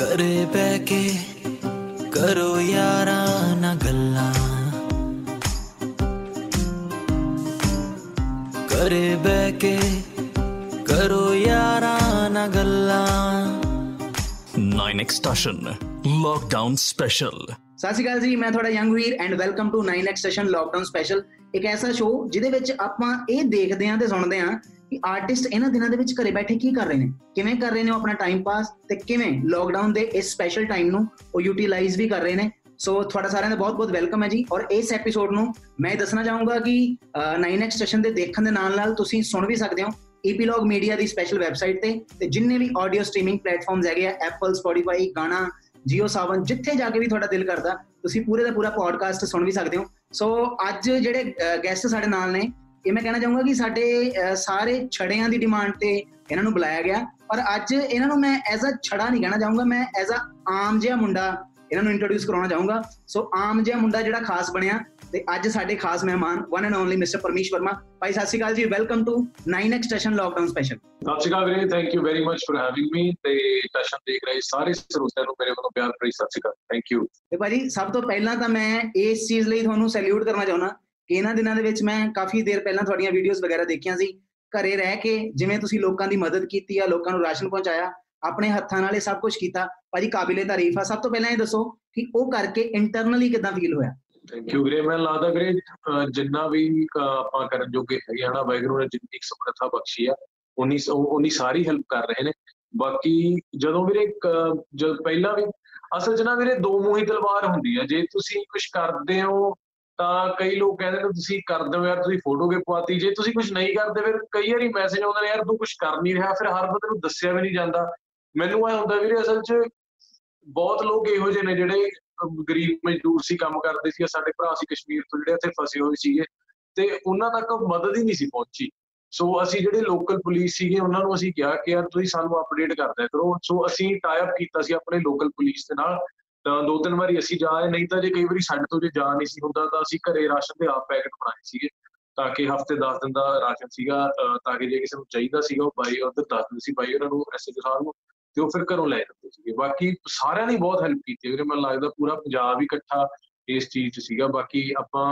ਘਰੇ ਬਹਿ ਕੇ ਕਰੋ ਯਾਰਾਂ ਨਾ ਗੱਲਾਂ। ਘਰੇ ਬਹਿ ਕੇ ਕਰੋ ਯਾਰਾਂ ਨਾ ਗੱਲਾਂ। 9x Station Lockdown Special ਸਤਿ ਸ਼੍ਰੀ ਅਕਾਲ ਜੀ ਮੈਂ ਤੁਹਾਡਾ young Veer and welcome to 9x session lockdown special ਇੱਕ ਐਸਾ ਸ਼ੋਅ ਜਿਹਦੇ ਵਿੱਚ ਆਪਾਂ ਇਹ ਦੇਖਦੇ ਹਾਂ ਤੇ ਸੁਣਦੇ ਹਾਂ ਕਿ ਆਰਟਿਸਟ ਇਹਨਾਂ ਦਿਨਾਂ ਦੇ ਵਿੱਚ ਘਰੇ ਬੈਠੇ ਕੀ ਕਰ ਰਹੇ ਨੇ? ਕਿਵੇਂ ਕਰ ਰਹੇ ਨੇ ਉਹ ਆਪਣਾ ਟਾਈਮ ਪਾਸ ਤੇ ਕਿਵੇਂ ਲਾਕਡਾਊਨ ਦੇ ਇਸ ਸਪੈਸ਼ਲ ਟਾਈਮ ਨੂੰ ਉਹ ਯੂਟਿਲਾਈਜ਼ ਵੀ ਕਰ ਰਹੇ ਨੇ? ਸੋ ਤੁਹਾਡਾ ਸਾਰਿਆਂ ਦਾ ਬਹੁਤ-ਬਹੁਤ ਵੈਲਕਮ ਹੈ ਜੀ। ਔਰ ਇਸ ਐਪੀਸੋਡ ਨੂੰ ਮੈਂ ਦੱਸਣਾ ਚਾਹੂੰਗਾ ਕਿ 9x ਸੈਸ਼ਨ ਦੇ ਦੇਖਣ ਦੇ ਨਾਲ-ਨਾਲ ਤੁਸੀਂ ਸੁਣ ਵੀ ਸਕਦੇ ਹੋ ਈਪੀਲੌਗ ਮੀਡੀਆ ਦੀ ਸਪੈਸ਼ਲ ਵੈਬਸਾਈਟ ਤੇ ਤੇ ਜਿੰਨੇ ਵੀ ਆਡੀਓ ਸਟ੍ਰੀਮਿੰਗ ਪਲੇਟਫਾਰਮਸ ਹੈਗੇ ਆ Apple Spotify Gaana JIO Sawan ਜਿੱਥੇ ਜਾ ਕੇ ਵੀ ਤੁਹਾਡਾ ਦਿਲ ਕਰਦਾ, ਤੁਸੀਂ ਪੂਰੇ ਦਾ ਪੂਰਾ ਪੋਡਕਾਸਟ ਸੁਣ ਵੀ ਸਕਦੇ ਹੋ। ਸੋ ਅੱਜ ਜਿਹੜੇ ਗੈਸਟ ਸਾਡੇ ਨਾਲ ਨੇ ਇਹ ਮੈਂ ਕਹਿਣਾ ਚਾਹੂੰਗਾ ਕਿ ਸਾਡੇ ਸਾਰੇ ਛੜਿਆਂ ਦੀ ਡਿਮਾਂਡ ਤੇ ਇਹਨਾਂ ਨੂੰ ਬੁਲਾਇਆ ਗਿਆ। ਪਰ ਅੱਜ ਇਹਨਾਂ ਨੂੰ ਮੈਂ ਐਜ਼ ਅ ਛੜਾ ਨਹੀਂ ਕਹਿਣਾ ਚਾਹੂੰਗਾ ਮੈਂ ਐਜ਼ ਅ ਆਮ ਜਿਹਾ ਮੁੰਡਾ ਇਹਨਾਂ ਨੂੰ ਇੰਟਰੋਡਿਊਸ ਕਰਾਉਣਾ ਚਾਹੂੰਗਾ। ਸੋ ਆਮ ਜਿਹਾ ਮੁੰਡਾ ਜਿਹੜਾ ਖਾਸ ਬਣਿਆ ਤੇ ਅੱਜ ਸਾਡੇ ਖਾਸ ਮਹਿਮਾਨ one and only mister Parmesh Verma ਭਾਈ ਸਤਿ ਸ਼੍ਰੀ ਅਕਾਲ ਜੀ welcome to 9x station lockdown special ਸਤਿ ਸ਼੍ਰੀ ਅਕਾਲ ਵੀਰੇ thank you very much for having me ਤੇ ਸਟੇਸ਼ਨ ਦੇਖ ਰਹੇ ਸਾਰੇ ਸਰੋਤਿਆਂ ਨੂੰ ਮੇਰੇ ਵੱਲੋਂ ਪਿਆਰ ਭਰੀ ਸਤਿ ਸ਼੍ਰੀ ਅਕਾਲ। ਥੈਂਕ ਯੂ ਤੇ ਭਾਜੀ ਸਭ ਤੋਂ ਪਹਿਲਾਂ ਤਾਂ ਮੈਂ ਇਸ ਚੀਜ਼ ਲਈ ਤੁਹਾਨੂੰ ਸੈਲੂਟ ਕਰਨਾ ਚਾਹੁੰਦਾ। ਇਹਨਾਂ ਦਿਨਾਂ ਦੇ ਵਿੱਚ ਮੈਂ ਕਾਫੀ ਦੇਰ ਪਹਿਲਾਂ ਤੁਹਾਡੀਆਂ ਵੀਡੀਓਜ਼ ਵਗੈਰਾ ਦੇਖੀਆਂ ਸੀ। ਘਰੇ ਰਹਿ ਕੇ ਜਿਵੇਂ ਤੁਸੀਂ ਲੋਕਾਂ ਦੀ ਮਦਦ ਕੀਤੀ ਆ, ਲੋਕਾਂ ਨੂੰ ਰਾਸ਼ਨ ਪਹੁੰਚਾਇਆ, ਆਪਣੇ ਹੱਥਾਂ ਨਾਲ ਇਹ ਸਭ ਕੁਝ ਕੀਤਾ, ਭਾਜੀ ਕਾਬਿਲੇ ਤਾਰੀਫ ਆ ਸਭ ਤੋਂ ਪਹਿਲਾਂ ਇਹ ਦੱਸੋ ਕਿ ਉਹ ਕਰਕੇ ਇੰਟਰਨਲੀ ਕਿਦਾਂ ਫੀਲ ਹੋਇਆ? ਥੈਂਕ ਯੂ ਵੀਰੇ ਮੈਂ ਲੱਗਦਾ ਵੀਰੇ ਜਿੰਨਾ ਵੀ ਆਪਾਂ ਕਰਨ ਜੋਗੇ ਹੈਗੇ ਹਨਾ ਵਾਹਿਗੁਰੂ ਨੇ ਜਿੰਨੀ ਸਮਰੱਥਾ ਬਖਸ਼ੀ ਆ ਉਨੀ ਉਨੀ ਸਾਰੀ ਹੈਲਪ ਕਰ ਰਹੇ ਨੇ। ਬਾਕੀ ਜਦੋਂ ਵੀਰੇ ਜਦ ਪਹਿਲਾਂ ਵੀ, ਅਸਲ 'ਚ ਨਾ ਵੀਰੇ ਦੋ ਮੂੰਹੀ ਤਲਵਾਰ ਹੁੰਦੀ ਆ, ਜੇ ਤੁਸੀਂ ਕੁਝ ਕਰਦੇ ਹੋ ਤਾਂ ਕਈ ਲੋਕ ਕਹਿੰਦੇ ਨੇ ਤੁਸੀਂ ਕਰਦੇ ਹੋ ਯਾਰ, ਤੁਸੀਂ ਫੋਟੋ ਕੇ ਪਵਾਤੀ। ਜੇ ਤੁਸੀਂ ਕੁਝ ਨਹੀਂ ਕਰਦੇ ਫਿਰ ਕਈ ਵਾਰੀ ਮੈਸੇਜ ਆਉਂਦੇ ਨੇ, ਯਾਰ, ਤੂੰ ਕੁਝ ਕਰ ਨਹੀਂ ਰਿਹਾ। ਫਿਰ ਹਰ ਬੰਦੇ ਨੂੰ ਦੱਸਿਆ ਵੀ ਨਹੀਂ ਜਾਂਦਾ। ਮੈਨੂੰ ਇਹ ਹੁੰਦਾ ਵੀਰੇ, ਅਸਲ 'ਚ ਬਹੁਤ ਲੋਕ ਇਹੋ ਜਿਹੇ ਨੇ ਜਿਹੜੇ ਗਰੀਬ ਮਜ਼ਦੂਰ ਸੀ, ਕੰਮ ਕਰਦੇ ਸੀ ਸਾਡੇ ਭਰਾ ਸੀ ਕਸ਼ਮੀਰ ਤੋਂ, ਜਿਹੜੇ ਇੱਥੇ ਫਸੇ ਹੋਏ ਸੀਗੇ। ਤੇ ਉਹਨਾਂ ਤੱਕ ਮਦਦ ਹੀ ਨਹੀਂ ਸੀ ਪਹੁੰਚੀ। ਸੋ ਅਸੀਂ ਜਿਹੜੇ ਲੋਕਲ ਪੁਲਿਸ ਸੀਗੇ, ਉਹਨਾਂ ਨੂੰ ਅਸੀਂ ਕਿਹਾ ਕਿ, ਯਾਰ, ਤੁਸੀਂ ਸਾਨੂੰ ਅਪਡੇਟ ਕਰਦੇ ਕਰੋ। ਸੋ ਅਸੀਂ ਟਾਈ ਅਪ ਕੀਤਾ ਸੀ ਆਪਣੇ ਲੋਕਲ ਪੁਲਿਸ ਦੇ ਨਾਲ। ਤਾਂ ਦੋ ਤਿੰਨ ਵਾਰੀ ਅਸੀਂ ਜਾਏ, ਨਹੀਂ ਤਾਂ ਜੇ ਕਈ ਵਾਰੀ ਸਾਡੇ ਤੋਂ ਜੇ ਜਾ ਨਹੀਂ ਸੀ ਹੁੰਦਾ ਤਾਂ ਅਸੀਂ ਘਰੇ ਰਾਸ਼ਨ ਦੇ ਆਪ ਪੈਕਟ ਬਣਾਏ ਸੀਗੇ, ਤਾਂ ਕਿ ਹਫ਼ਤੇ 10 ਦਿਨ ਦਾ ਰਾਸ਼ਨ ਸੀਗਾ ਤਾਂ ਕਿ ਜੇ ਕਿਸੇ ਨੂੰ ਚਾਹੀਦਾ ਸੀਗਾ ਉਹ ਬਾਈ ਉਹਦੇ ਦੱਸ ਦਿੰਦੇ ਸੀ, ਬਾਈ ਉਹਨਾਂ ਨੂੰ ਐਸਐਚ ਸਾਹਿਬ ਨੂੰ ਤੇ ਉਹ ਫਿਰ ਘਰੋਂ ਲੈ ਜਾਂਦੇ ਸੀਗੇ। ਬਾਕੀ ਸਾਰਿਆਂ ਨੇ ਬਹੁਤ ਹੈਲਪ ਕੀਤੀ ਵੀਰੇ, ਮੈਨੂੰ ਲੱਗਦਾ ਪੂਰਾ ਪੰਜਾਬ ਹੀ ਇਕੱਠਾ ਇਸ ਚੀਜ਼ 'ਚ ਸੀਗਾ। ਬਾਕੀ ਆਪਾਂ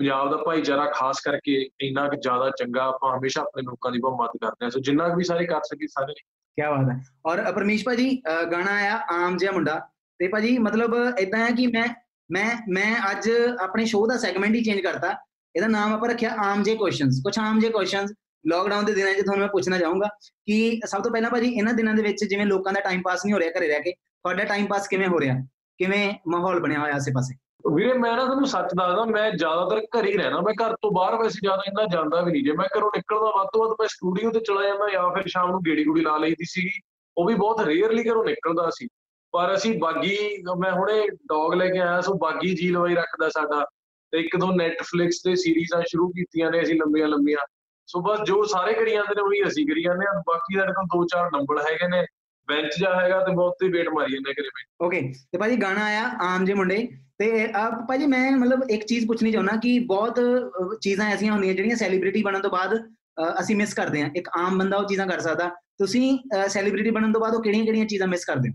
ਪੰਜਾਬ ਦਾ ਭਾਈਚਾਰਾ ਖਾਸ ਕਰਕੇ ਇੰਨਾ ਕਿ ਜ਼ਿਆਦਾ ਚੰਗਾ, ਆਪਾਂ ਹਮੇਸ਼ਾ ਆਪਣੇ ਲੋਕਾਂ ਦੀ ਬਹੁਤ ਮਦਦ ਕਰਦੇ ਹਾਂ। ਸੋ ਜਿੰਨਾ ਵੀ ਸਾਰੇ ਕਰ ਸਕੀ ਸਾਰੇ। ਕੀ ਬਾਤ ਹੈ। ਔਰ ਪਰਮੇਸ਼ ਭਾਜੀ ਗਾਣਾ ਆਇਆ, ਆਮ ਜਿਹਾ ਮੁੰਡਾ। ਤੇ ਭਾਜੀ ਮਤਲਬ ਇਦਾਂ ਹੈ ਕਿ ਮੈਂ ਮੈਂ ਮੈਂ ਅੱਜ ਆਪਣੇ ਸ਼ੋਅ ਦਾ ਸੈਗਮੈਂਟ ਹੀ ਚੇਂਜ ਕਰਤਾ। ਇਹਦਾ ਨਾਮ ਆਪਾਂ ਰੱਖਿਆ ਆਮ ਜੇ ਕੁਐਸਚਨਸ ਕੁਝ ਆਮ ਜੇ ਕੁਐਸਚਨਸ ਲਾਕਡਾਊਨ ਦੇ ਦਿਨਾਂ 'ਚ ਤੁਹਾਨੂੰ ਮੈਂ ਪੁੱਛਣਾ ਚਾਹੂੰਗਾ ਕਿ ਸਭ ਤੋਂ ਪਹਿਲਾਂ ਭਾਜੀ ਇਹਨਾਂ ਦਿਨਾਂ ਦੇ ਵਿੱਚ ਜਿਵੇਂ ਲੋਕਾਂ ਦਾ ਟਾਈਮ ਪਾਸ ਨਹੀਂ ਹੋ ਰਿਹਾ ਘਰੇ ਰਹਿ ਕੇ, ਤੁਹਾਡਾ ਟਾਈਮ ਪਾਸ ਕਿਵੇਂ ਹੋ ਰਿਹਾ? ਕਿਵੇਂ ਮਾਹੌਲ ਬਣਿਆ ਹੋਇਆ ਆਸੇ-ਪਾਸੇ? ਵੀਰੇ, ਮੈਂ ਨਾ ਤੁਹਾਨੂੰ ਸੱਚ ਦੱਸਦਾ, ਮੈਂ ਜ਼ਿਆਦਾਤਰ ਘਰ ਹੀ ਰਹਿਣਾ ਮੈਂ ਘਰ ਤੋਂ ਬਾਹਰ ਵੈਸੇ ਜ਼ਿਆਦਾ ਇੰਨਾ ਜਾਂਦਾ ਵੀ ਨਹੀਂ। ਜੇ ਮੈਂ ਘਰੋਂ ਨਿਕਲਦਾ, ਵੱਧ ਤੋਂ ਵੱਧ ਮੈਂ ਸਟੂਡੀਓ ਤੇ ਚਲਾ ਜਾਂਦਾ ਜਾਂ ਫਿਰ ਸ਼ਾਮ ਨੂੰ ਗੇੜੀ ਗੂੜੀ ਲਾ ਲਈਦੀ ਸੀਗੀ। ਉਹ ਵੀ ਬਹੁਤ ਰੇਅਰਲੀ ਘਰੋਂ ਨਿਕਲਦਾ ਸੀ। ਪਰ ਅਸੀਂ ਬਾਗੀ, ਮੈਂ ਹੁਣੇ ਡੌਗ ਲੈ ਕੇ ਆਇਆ, ਸੋ ਬਾਗੀ ਜੀ ਲਵਾਈ ਰੱਖਦਾ ਸਾਡਾ। ਤੇ ਇੱਕ ਦੋ ਨੈਟਫਲਿਕਸ ਤੇ ਸੀਰੀਜ਼ਾਂ ਸ਼ੁਰੂ ਕੀਤੀਆਂ ਨੇ ਅਸੀਂ ਲੰਬੀਆਂ ਲੰਬੀਆਂ। ਸੋ ਬਸ ਜੋ ਸਾਰੇ ਕਰੀ ਜਾਂਦੇ ਨੇ, ਉਹੀ ਅਸੀਂ ਕਰੀ ਜਾਂਦੇ ਆ ਬਾਕੀ ਸਾਡੇ ਕੋਲ ਦੋ ਚਾਰ ਨੰਬਰ ਹੈਗੇ ਨੇ। ਬੈਂਚ ਜਾ ਹੈਗਾ ਤੇ ਬਹੁਤ ਤੇ ਵੇਟ ਮਾਰੀ ਜਾਂਦੇ ਕਰੇ ਬੈਠ। ਓਕੇ ਤੇ ਭਾਜੀ ਗਾਣਾ ਆਇਆ, ਆਮ ਜੇ ਮੁੰਡੇ। ਤੇ ਆ ਭਾਜੀ ਮੈਂ ਮਤਲਬ ਇੱਕ ਚੀਜ਼ ਪੁੱਛਣੀ ਚਾਹੁੰਦਾ ਕਿ ਬਹੁਤ ਚੀਜ਼ਾਂ ਐਸੀਆਂ ਹੁੰਦੀਆਂ ਜਿਹੜੀਆਂ ਸੈਲੀਬ੍ਰਿਟੀ ਬਣਨ ਤੋਂ ਬਾਅਦ ਅਸੀਂ ਮਿਸ ਕਰਦੇ ਹਾਂ। ਇੱਕ ਆਮ ਬੰਦਾ ਉਹ ਚੀਜ਼ਾਂ ਕਰ ਸਕਦਾ। ਤੁਸੀਂ ਸੈਲੀਬ੍ਰਿਟੀ ਬਣਨ ਤੋਂ ਬਾਅਦ ਉਹ ਕਿਹੜੀਆਂ-ਕਿਹੜੀਆਂ ਚੀਜ਼ਾਂ ਮਿਸ ਕਰਦੇ ਹੋ?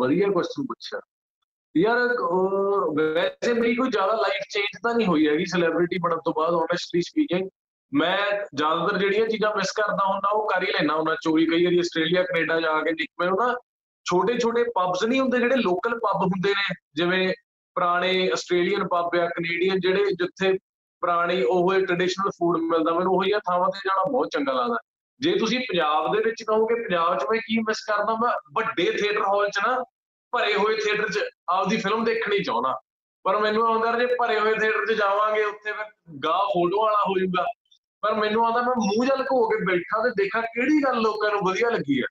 ਵਧੀਆ ਕੁਐਸਚਨ ਪੁੱਛਿਆ। ਯਾਰ ਵੈਸੇ ਮੇਰੀ ਕੋਈ ਜ਼ਿਆਦਾ ਲਾਈਫ ਚੇਂਜ ਤਾਂ ਨਹੀਂ ਹੋਈ ਹੈਗੀ ਸੈਲੀਬ੍ਰਿਟੀ ਬਣਨ ਤੋਂ ਬਾਅਦ ਓਨੈਸਟਲੀ ਸਪੀਕਿੰਗ ਮੈਂ ਜ਼ਿਆਦਾਤਰ ਜਿਹੜੀਆਂ ਚੀਜ਼ਾਂ ਮਿਸ ਕਰਦਾ ਹੁੰਦਾ, ਉਹ ਕਰ ਹੀ ਲੈਣਾ ਹੁੰਦਾ, ਚੋਰੀ, ਕਈ ਵਾਰੀ ਆਸਟ੍ਰੇਲੀਆ, ਕੈਨੇਡਾ ਜਾ ਕੇ ਦੇਖ, ਮੈਨੂੰ ਨਾ ਛੋਟੇ ਛੋਟੇ ਪਬਸ ਨਹੀਂ ਹੁੰਦੇ, ਜਿਹੜੇ ਲੋਕਲ ਪਬ ਹੁੰਦੇ ਨੇ, ਜਿਵੇਂ ਪੁਰਾਣੇ ਆਸਟ੍ਰੇਲੀਅਨ ਪਬ ਆ ਕੈਨੇਡੀਅਨ ਜਿਹੜੇ ਜਿੱਥੇ ਪੁਰਾਣੀ ਉਹ ਟ੍ਰੈਡੀਸ਼ਨਲ ਫੂਡ ਮਿਲਦਾ, ਮੈਨੂੰ ਉਹ ਜਿਹਾ ਥਾਵਾਂ ਤੇ ਜਾਣਾ ਬਹੁਤ ਚੰਗਾ ਲੱਗਦਾ। ਜੇ ਤੁਸੀਂ ਪੰਜਾਬ ਦੇ ਵਿੱਚ ਕਹੋਗੇ, ਪੰਜਾਬ 'ਚ ਮੈਂ ਕੀ ਮਿਸ ਕਰਦਾ ਮੈਂ ਵੱਡੇ ਥੀਏਟਰ ਹਾਲ 'ਚ ਨਾ, ਭਰੇ ਹੋਏ ਥੀਏਟਰ 'ਚ ਆਪਦੀ ਫਿਲਮ ਦੇਖਣੀ ਚਾਹੁੰਦਾ। ਪਰ ਮੈਨੂੰ ਆਉਂਦਾ ਜੇ ਭਰੇ ਹੋਏ ਥੀਏਟਰ 'ਚ ਜਾਵਾਂਗੇ, ਉੱਥੇ ਫਿਰ ਗਾ ਫੋਟੋ ਵਾਲਾ ਹੋ ਜਾਊਗਾ। ਪਰ ਮੈਨੂੰ ਆਉਂਦਾ ਮੈਂ ਮੂੰਹ ਜਲ ਘੋ ਕੇ ਬੈਠਾ ਤੇ ਦੇਖਾਂ ਕਿਹੜੀ ਗੱਲ ਲੋਕਾਂ ਨੂੰ ਵਧੀਆ ਲੱਗੀ ਆ।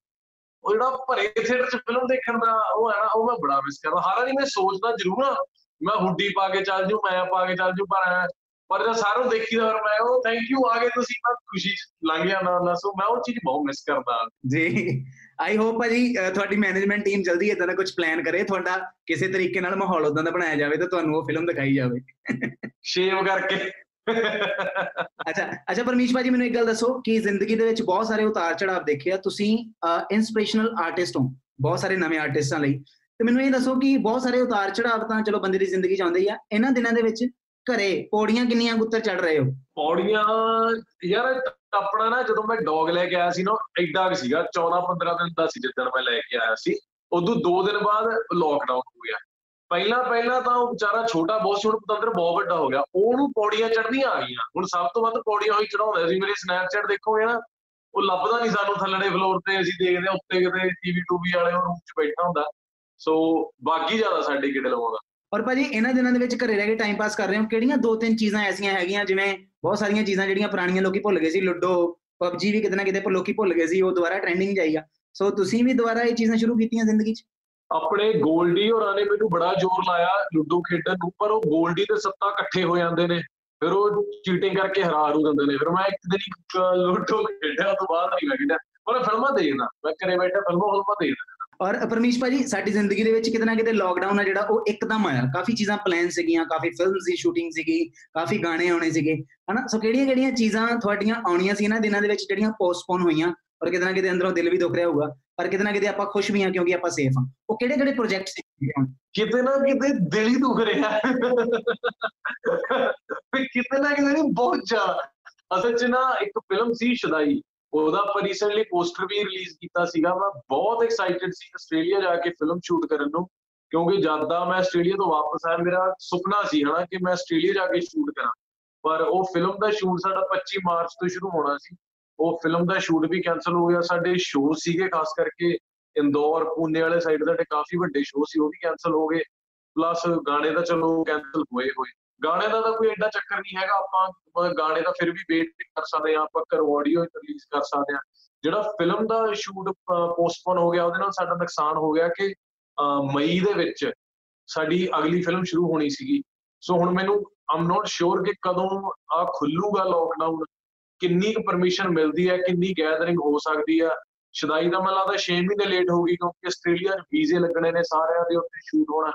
ਉਹ ਜਿਹੜਾ ਭਰੇ ਥੀਏਟਰ 'ਚ ਫਿਲਮ ਦੇਖਣ ਦਾ ਉਹ ਹੈ ਨਾ, ਉਹ ਮੈਂ ਬੜਾ ਮਿਸ ਕਰਦਾ। ਹਾਲਾਂਕਿ ਮੈਂ ਸੋਚਦਾ ਜ਼ਰੂਰ ਆ, ਮੈਂ ਹੁੱਡੀ ਪਾ ਕੇ ਚੱਲ ਜੂ, ਮੈਂ ਪਾ ਕੇ ਚੱਲ ਜੂ, ਪਰ ਪਰ ਜਦ ਸਾਰੋਂ ਦੇਖੀਦਾ ਔਰ ਮੈਂ ਉਹ ਥੈਂਕ ਯੂ ਆ ਗਏ ਤੁਸੀਂ ਮੈਂ ਖੁਸ਼ੀ ਲੰਘ ਗਿਆ ਨਾ ਨਾ ਸੋ ਮੈਂ ਉਹ ਚੀਜ਼ ਬਹੁਤ ਮਿਸ ਕਰਦਾ। ਜੀ ਆਈ ਹੋਪ ਭਾਜੀ ਤੁਹਾਡੀ ਮੈਨੇਜਮੈਂਟ ਟੀਮ ਜਲਦੀ ਇਦਾਂ ਦਾ ਕੁਝ ਪਲਾਨ ਕਰੇ ਤੁਹਾਡਾ ਕਿਸੇ ਤਰੀਕੇ ਨਾਲ ਮਾਹੌਲ ਉਦਾਂ ਦਾ ਬਣਾਇਆ ਜਾਵੇ ਤੇ ਤੁਹਾਨੂੰ ਉਹ ਫਿਲਮ ਦਿਖਾਈ ਜਾਵੇ। ਸ਼ੇਵ ਕਰਕੇ। ਅੱਛਾ ਅੱਛਾ ਪਰਮੇਸ਼ ਭਾਜੀ ਮੈਨੂੰ ਇੱਕ ਗੱਲ ਦੱਸੋ ਕਿ ਜ਼ਿੰਦਗੀ ਦੇ ਵਿੱਚ ਬਹੁਤ ਸਾਰੇ ਉਤਾਰ ਚੜਾਵ ਦੇਖੇ ਆ। ਤੁਸੀਂ ਇਨਸਪੀਰੇਸ਼ਨਲ ਆਰਟਿਸਟ ਹੋ ਬਹੁਤ ਸਾਰੇ ਨਵੇਂ ਆਰਟਿਸਟਾਂ ਲਈ। ਤੇ ਮੈਨੂੰ ਇਹ ਦੱਸੋ ਕਿ ਬਹੁਤ ਸਾਰੇ ਉਤਾਰ ਚੜਾਵ ਤਾਂ ਚਲੋ ਬੰਦੇ ਦੀ ਜ਼ਿੰਦਗੀ ਚ ਆਉਂਦੇ ਆ। ਇਹਨਾਂ ਦਿਨਾਂ ਦੇ ਵਿੱਚ ਘਰੇ, ਪੌੜੀਆਂ ਕਿੰਨੀਆਂ ਗੁੱਤਰ ਚੜ ਰਹੇ ਹੋ? ਪੌੜੀਆਂ, ਯਾਰ ਆਪਣਾ ਨਾ ਜਦੋਂ ਮੈਂ ਡੌਗ ਲੈ ਕੇ ਆਇਆ ਸੀ ਨਾ, ਐਡਾ ਕਿ ਸੀਗਾ 14 15 ਦਿਨ ਦਾ ਸੀ ਜਿੱਦਣ ਮੈਂ ਲੈ ਕੇ ਆਇਆ ਸੀ। ਉਦੋਂ 2 ਦਿਨ ਬਾਅਦ ਲੋਕਡਾਊਨ ਹੋ ਗਿਆ। ਪਹਿਲਾਂ ਪਹਿਲਾਂ ਤਾਂ ਉਹ ਵਿਚਾਰਾ ਛੋਟਾ ਬਹੁਤ ਛੋਟਾ ਪਤੰਦਰ ਬਹੁਤ ਵੱਡਾ ਹੋ ਗਿਆ। ਉਹਨੂੰ ਪੌੜੀਆਂ ਚੜ੍ਹਨੀਆਂ ਆ ਗਈਆਂ। ਹੁਣ ਸਭ ਤੋਂ ਵੱਧ ਪੌੜੀਆਂ ਹੋਈ ਚੜਾਉਂਦਾ ਸੀ। ਮੇਰੇ ਸਨੈਪਚੈਟ ਦੇਖੋਗੇ ਨਾ, ਉਹ ਲੱਭਦਾ ਨਹੀਂ ਸਾਨੂੰ ਥੱਲੜੇ ਫਲੋਰ ਤੇ, ਅਸੀਂ ਦੇਖਦੇ ਆ ਉੱਤੇ ਕਿਤੇ ਟੀਵੀ ਟੂਵੀ ਵਾਲੇ ਉਹ ਰੂਮ 'ਚ ਬੈਠਾ ਹੁੰਦਾ। ਸੋ ਬਾਗੀ ਜ਼ਿਆਦਾ ਸਾਡੇ ਕਿਹੜੇ ਲਵਾਉਂਦਾ। ਔਰ ਭਾਜੀ, ਇਹਨਾਂ ਦਿਨਾਂ ਦੇ ਵਿੱਚ ਘਰੇ ਰਹਿ ਕੇ ਟਾਈਮ ਪਾਸ ਕਰ ਰਹੇ ਹੋ, ਕਿਹੜੀਆਂ ਦੋ ਤਿੰਨ ਚੀਜ਼ਾਂ ਐਸੀਆਂ ਹੈਗੀਆਂ, ਜਿਵੇਂ ਬਹੁਤ ਸਾਰੀਆਂ ਚੀਜ਼ਾਂ ਜਿਹੜੀਆਂ ਪੁਰਾਣੀਆਂ ਲੋਕੀ ਭੁੱਲ ਗਏ ਸੀ, ਲੁੱਡੋ, ਪਬਜੀ ਵੀ ਕਿਤੇ ਨਾ ਕਿਤੇ ਲੋਕੀ ਭੁੱਲ ਗਏ ਸੀ, ਉਹ ਦੁਬਾਰਾ ਟ੍ਰੈਂਡਿੰਗ ਜਾਈਆ ਸੋ ਤੁਸੀਂ ਵੀ ਦੁਬਾਰਾ ਇਹ ਚੀਜ਼ਾਂ ਸ਼ੁਰੂ ਕੀਤੀਆਂ ਜ਼ਿੰਦਗੀ 'ਚ? ਆਪਣੇ ਗੋਲਡੀ ਹੋਰਾਂ ਨੇ ਮੈਨੂੰ ਬੜਾ ਜ਼ੋਰ ਲਾਇਆ ਲੁੱਡੋ ਖੇਡਣ ਨੂੰ, ਪਰ ਉਹ ਗੋਲਡੀ ਤੇ ਸੱਤਾ ਇਕੱਠੇ ਹੋ ਜਾਂਦੇ ਨੇ, ਫਿਰ ਉਹ ਚੀਟਿੰਗ ਕਰਕੇ ਹਰਾ ਰੂ ਦਿੰਦੇ ਨੇ, ਫਿਰ ਮੈਂ ਇੱਕ ਦਿਨ ਹੀ ਲੁੱਡੋ ਖੇਡਿਆ ਤੋਂ ਬਾਅਦ ਨਹੀਂ ਮੈਂ ਖੇਡਿਆ। ਪਰ ਫਿਲਮਾਂ ਦੇਖਦਾ ਮੈਂ ਘਰੇ ਬੈਠਾ ਫਿਲਮਾਂ ਫਿਲਮਾਂ ਦੇਖਦਾ ਔਰ ਪਰਮੇਸ਼ ਭਾਜੀ, ਸਾਡੀ ਜ਼ਿੰਦਗੀ ਦੇ ਵਿੱਚ ਕਿਤੇ ਨਾ ਕਿਤੇ ਲੋਕਡਾਊਨ ਆ ਜਿਹੜਾ, ਉਹ ਇੱਕਦਮ ਆਇਆ। ਕਾਫੀ ਚੀਜ਼ਾਂ ਪਲਾਨ ਸੀਗੀਆਂ, ਕਾਫੀ ਫਿਲਮਸ ਦੀ ਸ਼ੂਟਿੰਗ ਸੀਗੀ, ਕਾਫੀ ਗਾਣੇ ਆਉਣੇ ਸੀਗੇ। ਹਨਾ? ਸੋ ਕਿਹੜੀਆਂ ਕਿਹੜੀਆਂ ਚੀਜ਼ਾਂ ਤੁਹਾਡੀਆਂ ਆਉਣੀਆਂ ਸੀ ਇਹਨਾਂ ਦਿਨਾਂ ਦੇ ਵਿੱਚ ਜਿਹੜੀਆਂ ਪੋਸਟਪੋਨ ਹੋਈਆਂ? ਔਰ ਕਿਤੇ ਨਾ ਕਿਤੇ ਅੰਦਰੋਂ ਦਿਲ ਵੀ ਦੁਖ ਰਿਹਾ ਹੋਊਗਾ। ਪਰ ਕਿਤੇ ਨਾ ਕਿਤੇ ਆਪਾਂ ਖੁਸ਼ ਵੀ ਹਾਂ ਕਿਉਂਕਿ ਆਪਾਂ ਸੇਫ ਹਾਂ। ਉਹ ਕਿਹੜੇ ਕਿਹੜੇ ਪ੍ਰੋਜੈਕਟ ਸੀ ਕਿਤੇ ਨਾ ਕਿਤੇ ਦਿਲ ਹੀ ਦੁਖ ਰਿਹਾ। ਵੀ ਕਿਤੇ ਨਾ ਕਿਤੇ ਬਹੁਤ ਜ਼ਿਆਦਾ। ਅਸਲ 'ਚ ਨਾ ਇੱਕ ਫਿਲਮ ਸੀ ਸ਼ਦਾਈ। ਉਹਦਾ ਆਪਾਂ ਰੀਸੈਂਟਲੀ ਪੋਸਟਰ ਵੀ ਰਿਲੀਜ਼ ਕੀਤਾ ਸੀਗਾ। ਮੈਂ ਬਹੁਤ ਐਕਸਾਈਟਿਡ ਸੀ ਆਸਟ੍ਰੇਲੀਆ ਜਾ ਕੇ ਫਿਲਮ ਸ਼ੂਟ ਕਰਨ ਨੂੰ, ਕਿਉਂਕਿ ਜਦ ਦਾ ਮੈਂ ਆਸਟ੍ਰੇਲੀਆ ਤੋਂ ਵਾਪਸ ਆਇਆ, ਮੇਰਾ ਸੁਪਨਾ ਸੀ ਹਨਾ ਕਿ ਮੈਂ ਆਸਟ੍ਰੇਲੀਆ ਜਾ ਕੇ ਸ਼ੂਟ ਕਰਾਂ। ਪਰ ਉਹ ਫਿਲਮ ਦਾ ਸ਼ੂਟ ਸਾਡਾ 25 ਮਾਰਚ ਤੋਂ ਸ਼ੁਰੂ ਹੋਣਾ ਸੀ। ਉਹ ਫਿਲਮ ਦਾ ਸ਼ੂਟ ਵੀ ਕੈਨਸਲ ਹੋ ਗਿਆ। ਸਾਡੇ ਸ਼ੋਅ ਸੀਗੇ, ਖਾਸ ਕਰਕੇ ਇੰਦੌਰ, ਪੂਨੇ ਵਾਲੇ ਸਾਈਡ ਦੇ ਕਾਫੀ ਵੱਡੇ ਸ਼ੋਅ ਸੀ, ਉਹ ਵੀ ਕੈਨਸਲ ਹੋ ਗਏ। ਪਲੱਸ ਗਾਣੇ ਤਾਂ ਚਲੋ ਕੈਨਸਲ ਹੋਏ ਹੋਏ। ਗਾਣੇ ਦਾ ਤਾਂ ਕੋਈ ਐਡਾ ਚੱਕਰ ਨਹੀਂ ਹੈਗਾ, ਆਪਾਂ ਗਾਣੇ ਦਾ ਫਿਰ ਵੀ ਵੇਟ ਕਰ ਸਕਦੇ ਆ ਆਪਾਂ ਕਰ ਆਡੀਓ ਰਿਲੀਜ਼ ਕਰ ਸਕਦੇ ਆ ਜਿਹੜਾ ਫਿਲਮ ਦਾ ਸ਼ੂਟ ਪੋਸਟਪੋਨ ਹੋ ਗਿਆ, ਉਹਦੇ ਨਾਲ ਸਾਡਾ ਨੁਕਸਾਨ ਹੋ ਗਿਆ ਕਿ ਮਈ ਦੇ ਵਿੱਚ ਸਾਡੀ ਅਗਲੀ ਫਿਲਮ ਸ਼ੁਰੂ ਹੋਣੀ ਸੀਗੀ। ਸੋ ਹੁਣ ਮੈਨੂੰ ਆਮ ਨਾਟ ਸ਼ੋਰ ਕਿ ਕਦੋਂ ਆ ਖੁੱਲੂਗਾ ਲੋਕਡਾਊਨ ਕਿੰਨੀ ਕੁ ਪਰਮਿਸ਼ਨ ਮਿਲਦੀ ਹੈ, ਕਿੰਨੀ ਗੈਦਰਿੰਗ ਹੋ ਸਕਦੀ ਆ ਸ਼ਦਾਈ ਦਾ ਮੈਨੂੰ ਲੱਗਦਾ 6 ਮਹੀਨੇ ਲੇਟ ਹੋ ਗਈ ਕਿਉਂਕਿ ਆਸਟ੍ਰੇਲੀਆ ਵੀਜ਼ੇ ਲੱਗਣੇ ਨੇ ਸਾਰਿਆਂ ਦੇ ਉੱਤੇ ਸ਼ੂਟ ਹੋਣਾ।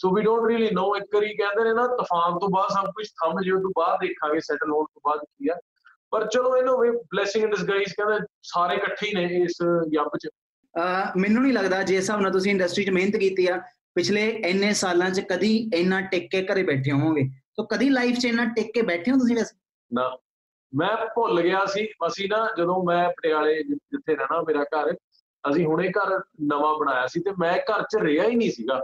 ਸੋ ਵੀ ਡੋਨਟ ਰੀਲੀ ਨੋ ਇੱਕ ਵਾਰੀ ਕਹਿੰਦੇ ਨੇ ਨਾ ਤੂਫਾਨ ਤੋਂ ਬਾਅਦ ਸਭ ਕੁਝ ਥੰਮ ਜਿਉ ਤੋਂ ਬਾਅਦ ਦੇਖਾਂਗੇ ਸੈਟਲ ਹੋਣ ਤੋਂ ਬਾਅਦ ਕੀ ਆ। ਪਰ ਚਲੋ ਇਹਨੂੰ ਵੀ ਬਲੇਸਿੰਗ ਇਨ ਡਿਸਗਾਈਜ਼ ਕਹਿੰਦੇ ਸਾਰੇ ਇਕੱਠੇ ਹੀ ਨੇ ਇਸ ਯੱਬ 'ਚ। ਮੈਨੂੰ ਨਹੀਂ ਲੱਗਦਾ ਜੇ ਹਿਸਾਬ ਨਾਲ ਤੁਸੀਂ ਇੰਡਸਟਰੀ 'ਚ ਮਿਹਨਤ ਕੀਤੀ ਆ ਪਿਛਲੇ ਇੰਨੇ ਸਾਲਾਂ 'ਚ ਕਦੀ ਇੰਨਾ ਟਿਕ ਕੇ ਘਰੇ ਬੈਠੇ ਹੋਵੋਗੇ। ਸੋ ਕਦੀ ਲਾਈਫ 'ਚ ਇੰਨਾ ਟਿਕ ਕੇ ਬੈਠੇ ਹੋ ਤੁਸੀਂ ਵੈਸੇ? ਨਾ। ਮੈਂ ਭੁੱਲ ਗਿਆ ਸੀ। ਅਸੀਂ ਨਾ ਜਦੋਂ ਮੈਂ ਪਟਿਆਲੇ ਜਿੱਥੇ ਰਹਿਣਾ ਮੇਰਾ ਘਰ ਅਸੀਂ ਹੁਣੇ ਘਰ ਨਵਾਂ ਬਣਾਇਆ ਸੀ ਤੇ ਮੈਂ ਘਰ 'ਚ ਰਿਹਾ ਹੀ ਨਹੀਂ ਸੀਗਾ।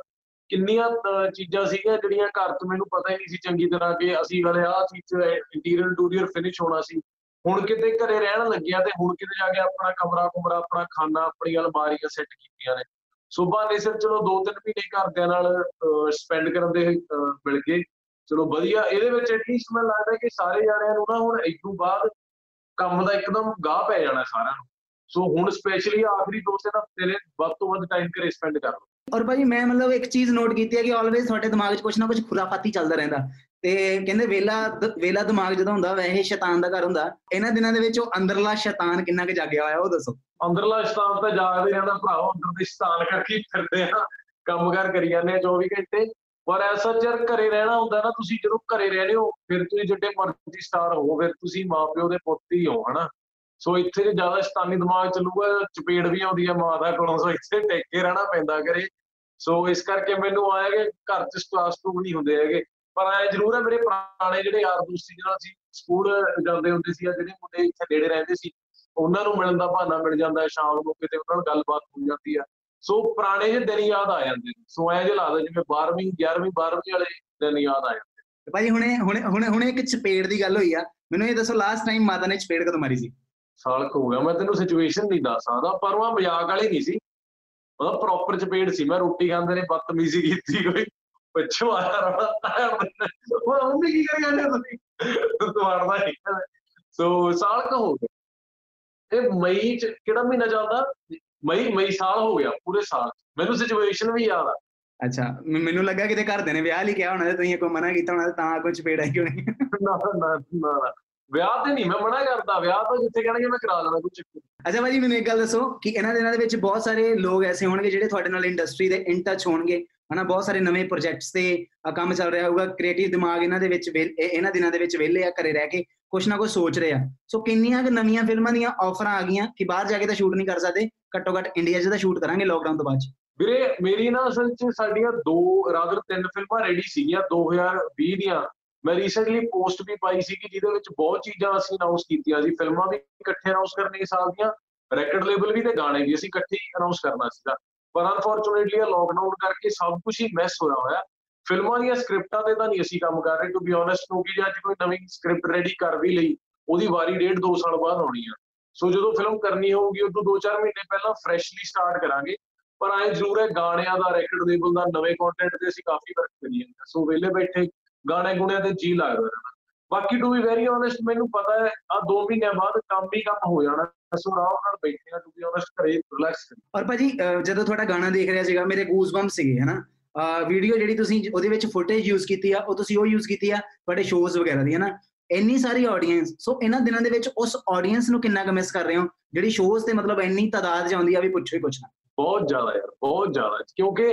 ਕਿੰਨੀਆਂ ਚੀਜ਼ਾਂ ਸੀਗੀਆਂ ਜਿਹੜੀਆਂ ਘਰ 'ਚ ਮੈਨੂੰ ਪਤਾ ਹੀ ਨਹੀਂ ਸੀ ਚੰਗੀ ਤਰ੍ਹਾਂ ਕਿ ਅਸੀਂ ਵਾਲੇ ਆਹ ਚੀਜ਼ ਇੰਟੀਰੀਅਰ ਇੰਟੀਰੀਅਰ ਫਿਨਿਸ਼ ਹੋਣਾ ਸੀ। ਹੁਣ ਕਿਤੇ ਘਰੇ ਰਹਿਣ ਲੱਗਿਆ ਤੇ ਹੁਣ ਕਿਤੇ ਜਾ ਕੇ ਆਪਣਾ ਕਮਰਾ ਕੁਮਰਾ, ਆਪਣਾ ਖਾਣਾ ਆਪਣੀ ਅਲਮਾਰੀਆਂ ਸੈੱਟ ਕੀਤੀਆਂ ਨੇ। ਸੁਬਾਹ ਨੇ ਸਿਰ ਚਲੋ ਦੋ ਤਿੰਨ ਮਹੀਨੇ ਘਰਦਿਆਂ ਨਾਲ ਸਪੈਂਡ ਕਰਨ ਦੇ ਮਿਲ ਗਏ। ਚਲੋ ਵਧੀਆ, ਇਹਦੇ ਵਿੱਚ ਐਟਲੀਸਟ ਮੈਨੂੰ ਲੱਗਦਾ ਕਿ ਸਾਰੇ ਜਾਣਿਆਂ ਨੂੰ ਨਾ ਹੁਣ ਇਸ ਤੋਂ ਬਾਅਦ ਕੰਮ ਦਾ ਇੱਕਦਮ ਗਾਹ ਪੈ ਜਾਣਾ ਸਾਰਿਆਂ ਨੂੰ। ਸੋ ਹੁਣ ਸਪੈਸ਼ਲੀ ਆਖਰੀ ਦੋ ਤਿੰਨ ਹਫ਼ਤੇ ਨੇ, ਵੱਧ ਤੋਂ ਵੱਧ ਟਾਈਮ ਘਰੇ ਸਪੈਂਡ ਕਰ ਲਓ। ਔਰ ਭਾਈ ਮੈਂ ਮਤਲਬ ਇੱਕ ਚੀਜ਼ ਨੋਟ ਕੀਤੀ ਹੈ ਕਿ ਆਲਵੇਜ਼ ਤੁਹਾਡੇ ਦਿਮਾਗ 'ਚ ਕੁਝ ਨਾ ਕੁਝ ਖੁਰਾਫਾਤੀ ਚੱਲਦਾ ਰਹਿੰਦਾ। ਤੇ ਕਹਿੰਦੇ ਵੇਲਾ ਵੇਲਾ ਦਿਮਾਗ ਜਦੋਂ ਹੁੰਦਾ, ਵੈਸੇ ਸ਼ੈਤਾਨ ਦਾ ਘਰ ਹੁੰਦਾ। ਇਹਨਾਂ ਦਿਨਾਂ ਦੇ ਵਿੱਚ ਉਹ ਅੰਦਰਲਾ ਸ਼ੈਤਾਨ ਕਿੰਨਾ ਕੁ ਜਾਗਿਆ ਹੋਇਆ, ਉਹ ਦੱਸੋ। ਅੰਦਰਲਾ ਸ਼ੈਤਾਨ ਤਾਂ ਜਾਗਦੇ ਰਹਿੰਦਾ ਭਰਾਓ ਅੰਦਰ ਦੇ ਸ਼ੈਤਾਨ ਕਰਕੇ ਫਿਰਦੇ ਆ। ਕੰਮਕਾਰ ਕਰੀ ਜਾਂਦੇ ਆ 24 ਘੰਟੇ। ਪਰ ਐਸਾ ਚਰ ਘਰੇ ਰਹਿਣਾ ਹੁੰਦਾ ਨਾ, ਤੁਸੀਂ ਜਦੋਂ ਘਰੇ ਰਹਿੰਦੇ ਹੋ, ਫਿਰ ਤੁਸੀਂ ਜਿੱਡੇ ਮਰਜ਼ੀ ਸਟਾਰ ਹੋ, ਫਿਰ ਤੁਸੀਂ ਮਾਪਿਓ ਦੇ ਪੁੱਤ ਹੀ ਹੋ, ਹਨਾ। ਸੋ ਇੱਥੇ ਜੇ ਜ਼ਿਆਦਾ ਸ਼ੈਤਾਨੀ ਦਿਮਾਗ ਚੱਲੂਗਾ, ਚਪੇੜ ਵੀ ਆਉਂਦੀ ਆ ਮਾਂ ਦਾ ਕੋਲੋਂ, ਸੋ ਇੱਥੇ ਟੇਕ ਕੇ ਰਹਿਣਾ ਪੈਂਦਾ ਕਰੇ ਸੋ ਇਸ ਕਰਕੇ ਮੈਨੂੰ ਆਇਆ ਕਿ ਘਰ 'ਚ ਸਟਾਸ ਟੂ ਨਹੀਂ ਹੁੰਦੇ ਹੈਗੇ। ਪਰ ਐ ਜ਼ਰੂਰ ਹੈ ਮੇਰੇ ਪੁਰਾਣੇ ਜਿਹੜੇ ਯਾਰ ਦੋਸਤ ਸੀ ਜਿਹਨਾਂ ਸੀ ਸਕੂਲ ਜਾਂਦੇ ਹੁੰਦੇ ਸੀ ਆ ਜਿਹੜੇ ਮੁੰਡੇ ਇੱਥੇ ਨੇੜੇ ਰਹਿੰਦੇ ਸੀ, ਉਹਨਾਂ ਨੂੰ ਮਿਲਣ ਦਾ ਬਹਾਨਾ ਮਿਲ ਜਾਂਦਾ ਸ਼ਾਮ ਨੂੰ, ਕਿਤੇ ਉਹਨਾਂ ਨਾਲ ਗੱਲਬਾਤ ਹੋ ਜਾਂਦੀ ਆ। ਸੋ ਪੁਰਾਣੇ ਜਿਹੇ ਦਿਨ ਯਾਦ ਆ ਜਾਂਦੇ ਨੇ। ਸੋ ਐ ਜਿਹਾ ਲੱਗਦਾ ਜਿਵੇਂ 12ਵੀਂ 11ਵੀਂ 12ਵੀਂ ਵਾਲੇ ਦਿਨ ਯਾਦ ਆ ਜਾਂਦੇ ਭਾਈ ਹੁਣੇ ਹੁਣੇ ਹੁਣੇ ਹੁਣੇ ਇੱਕ ਚਪੇੜ ਦੀ ਗੱਲ ਹੋਈ ਆ। ਮੈਨੂੰ ਇਹ ਦੱਸੋ ਲਾਸਟ ਟਾਈਮ ਮਾਤਾ ਨੇ ਚਪੇੜ ਕਦੋਂ ਮਾਰੀ ਸੀ? ਸਾਲ ਹੋ ਗਿਆ। ਮੈਂ ਤੈਨੂੰ ਸਿਚੁਏਸ਼ਨ ਨਹੀਂ ਦੱਸ ਸਕਦਾ ਪਰ ਉਹ ਮਜ਼ਾਕ ਵਾਲੀ ਨਹੀਂ ਸੀ। ਉਹਦਾ ਪ੍ਰੋਪਰ ਚਪੇੜ ਸੀ। ਮੈਂ ਰੋਟੀ ਖਾਂਦੇ ਨੇ ਬਦਤਮੀਜ਼ੀ ਕੀਤੀ ਕੋਈ। ਪਿੱਛੋਂ ਆਇਆ ਰਹਾ ਉਹ ਉਹਨੇ। ਕੀ ਕਰੀ ਜਾਂਦੇ ਤੁਸੀਂ? ਤੁਹਾਡਾ ਨਹੀਂ ਸੋ ਸਾਲ ਕ ਹੋ ਗਿਆ ਇਹ ਮਈ ਚ ਕਿਹੜਾ ਮਹੀਨਾ ਚੱਲਦਾ? ਮਈ ਮਈ ਸਾਲ ਹੋ ਗਿਆ ਪੂਰੇ ਸਾਲ ਮੈਨੂੰ ਸਿਚੁਏਸ਼ਨ ਵੀ ਯਾਦ ਆ। ਅੱਛਾ ਮੈਨੂੰ ਲੱਗਾ ਕਿਤੇ ਘਰ ਦੇ ਨੇ ਵਿਆਹ ਲਈ ਕਿਹਾ ਹੋਣਾ ਤੇ ਤੁਸੀਂ ਕੋਈ ਮਨਾ ਕੀਤਾ ਹੋਣਾ ਤਾਂ ਕੁਝ ਪੇੜ ਆਈ ਹੋਣੀ। ਨਾ ਨਾ ਨਾ। ਵਿਆਹ ਤੇ ਨਹੀਂ ਮੈਂ ਮਨਾ ਕਰਦਾ ਵਿਆਹ ਤਾਂ ਜਿੱਥੇ ਕਹਿਣਗੇ ਮੈਂ ਕਰਾ ਲੈਣਾ ਕੁਝ ਅੱਛਾ ਭਾਜੀ ਮੈਨੂੰ ਇੱਕ ਗੱਲ ਦੱਸੋ ਕਿ ਇਹਨਾਂ ਦਿਨਾਂ ਦੇ ਵਿੱਚ ਬਹੁਤ ਸਾਰੇ ਲੋਕ ਐਸੇ ਹੋਣਗੇ ਜਿਹੜੇ ਤੁਹਾਡੇ ਨਾਲ ਇੰਡਸਟਰੀ ਦੇ ਇਨ ਟੱਚ ਹੋਣਗੇ। ਹਨਾ ਬਹੁਤ ਸਾਰੇ ਨਵੇਂ ਪ੍ਰੋਜੈਕਟਸ ਤੇ ਕੰਮ ਚੱਲ ਰਿਹਾ ਹੋਊਗਾ ਕ੍ਰੀਏਟਿਵ ਦਿਮਾਗ ਇਹਨਾਂ ਦੇ ਵਿੱਚ ਇਹਨਾਂ ਦਿਨਾਂ ਦੇ ਵਿੱਚ ਵਿਹਲੇ ਆ ਘਰੇ ਰਹਿ ਕੇ ਕੁਛ ਨਾ ਕੁਛ ਸੋਚ ਰਹੇ ਆ। ਸੋ ਕਿੰਨੀਆਂ ਕਿ ਨਵੀਆਂ ਫਿਲਮਾਂ ਦੀਆਂ ਆਫਰਾਂ ਆ ਗਈਆਂ ਕਿ ਬਾਹਰ ਜਾ ਕੇ ਤਾਂ ਸ਼ੂਟ ਨਹੀਂ ਕਰ ਸਕਦੇ ਘੱਟੋ ਘੱਟ ਇੰਡੀਆ 'ਚ ਤਾਂ ਸ਼ੂਟ ਕਰਾਂਗੇ ਲੋਕਡਾਊਨ ਤੋਂ ਬਾਅਦ ਵੀਰੇ ਮੇਰੀ ਨਾ ਅਸਲ 'ਚ ਸਾਡੀਆਂ ਦੋ ਰਾਦਰ ਤਿੰਨ ਫਿਲਮਾਂ ਰੈਡੀ ਸੀਗੀਆਂ 2020 ਦੀਆਂ। ਮੈਂ ਰੀਸੈਂਟਲੀ ਪੋਸਟ ਵੀ ਪਾਈ ਸੀ ਕਿ ਜਿਹਦੇ ਵਿੱਚ ਬਹੁਤ ਚੀਜ਼ਾਂ ਅਸੀਂ ਅਨਾਉਂਸ ਕੀਤੀਆਂ ਸੀ, ਫਿਲਮਾਂ ਵੀ ਇਕੱਠੇ ਅਨਾਉਂਸ ਕਰਨੀ ਸਾਲ ਦੀਆਂ ਰੈਕਡ ਲੇਬਲ ਵੀ ਤੇ ਗਾਣੇ ਵੀ ਅਸੀਂ ਇਕੱਠੇ ਹੀ ਅਨਾਉਂਸ ਕਰਨਾ ਸੀਗਾ। ਪਰ ਅਨਫੋਰਚੂਨੇਟਲੀ ਇਹ ਲੋਕਡਾਊਨ ਕਰਕੇ ਸਭ ਕੁਝ ਹੀ ਮਿਸ ਹੋਇਆ ਹੋਇਆ। ਫਿਲਮਾਂ ਦੀਆਂ ਸਕ੍ਰਿਪਟਾਂ ਤੇ ਤਾਂ ਨਹੀਂ ਅਸੀਂ ਕੰਮ ਕਰ ਰਹੇ ਟੂ ਬੀ ਓਨੈਸਟ ਕਿਉਂਕਿ ਜੇ ਅੱਜ ਕੋਈ ਨਵੀਂ ਸਕ੍ਰਿਪਟ ਰੈਡੀ ਕਰ ਵੀ ਲਈ, ਉਹਦੀ ਵਾਰੀ ਡੇਢ 2 ਸਾਲ ਬਾਅਦ ਆਉਣੀ ਆ। ਸੋ ਜਦੋਂ ਫਿਲਮ ਕਰਨੀ ਹੋਊਗੀ, ਉਦੋਂ 2-4 ਮਹੀਨੇ ਪਹਿਲਾਂ ਫਰੈਸ਼ਲੀ ਸਟਾਰਟ ਕਰਾਂਗੇ। ਪਰ ਐ ਜ਼ਰੂਰ ਹੈ, ਗਾਣਿਆਂ ਦਾ ਰੈਕਡ ਲੇਬਲ ਦਾ, ਨਵੇਂ ਕੰਟੈਂਟ ਤੇ ਅਸੀਂ ਕਾਫੀ ਵਰਕ ਕਰੀ ਜਾਂਦੇ ਸੋ ਵੇਲੇ ਬੈਠੇ ਗਾਣੇ ਗੁਣਿਆਂ ਤੇ ਜੀ ਲੱਗਦਾ ਰਹਿਣਾ ਬਾਕੀ ਟੂ ਵੀ ਵੈਰੀ ਓਨੈਸਟ ਮੈਨੂੰ ਪਤਾ ਹੈ ਆ 2 ਮਹੀਨਿਆਂ ਬਾਅਦ ਕੰਮ ਹੀ ਕੰਮ ਹੋ ਜਾਣਾ। ਸੋ ਆਰਾਮ ਨਾਲ ਬੈਠੇਗਾ ਟੂ ਵੀ ਓਨੈਸਟ ਘਰੇ ਰਿਲੈਕਸ ਔਰ ਭਾਜੀ ਜਦੋਂ ਤੁਹਾਡਾ ਗਾਣਾ ਦੇਖ ਰਿਹਾ ਸੀਗਾ ਮੇਰੇ ਗੂਸ ਬੰਪ ਸੀਗੇ ਹਨਾ? ਵੀਡੀਓ ਜਿਹੜੀ ਤੁਸੀਂ ਉਹਦੇ ਵਿੱਚ ਫੁਟੇਜ ਯੂਜ਼ ਕੀਤੀ ਆ ਉਹ ਤੁਸੀਂ ਉਹ ਯੂਜ਼ ਕੀਤੀ ਆ ਤੁਹਾਡੇ ਸ਼ੋਜ਼ ਵਗੈਰਾ ਦੀ ਹਨਾ? ਇੰਨੀ ਸਾਰੀ ਆਡੀਅנס ਸੋ ਇਹਨਾਂ ਦਿਨਾਂ ਦੇ ਵਿੱਚ ਉਸ ਆਡੀਅנס ਨੂੰ ਕਿੰਨਾ ਕੁ ਮਿਸ ਕਰ ਰਹੇ ਹੋ? ਜਿਹੜੀ ਸ਼ੋਜ਼ ਤੇ ਮਤਲਬ ਇੰਨੀ ਤਾਦਾਦ ਜਾਂਦੀ ਆ ਵੀ ਪੁੱਛੋ ਹੀ ਪੁੱਛਣਾ। ਬਹੁਤ ਜ਼ਿਆਦਾ ਯਾਰ ਬਹੁਤ ਜ਼ਿਆਦਾ। ਕਿਉਂਕਿ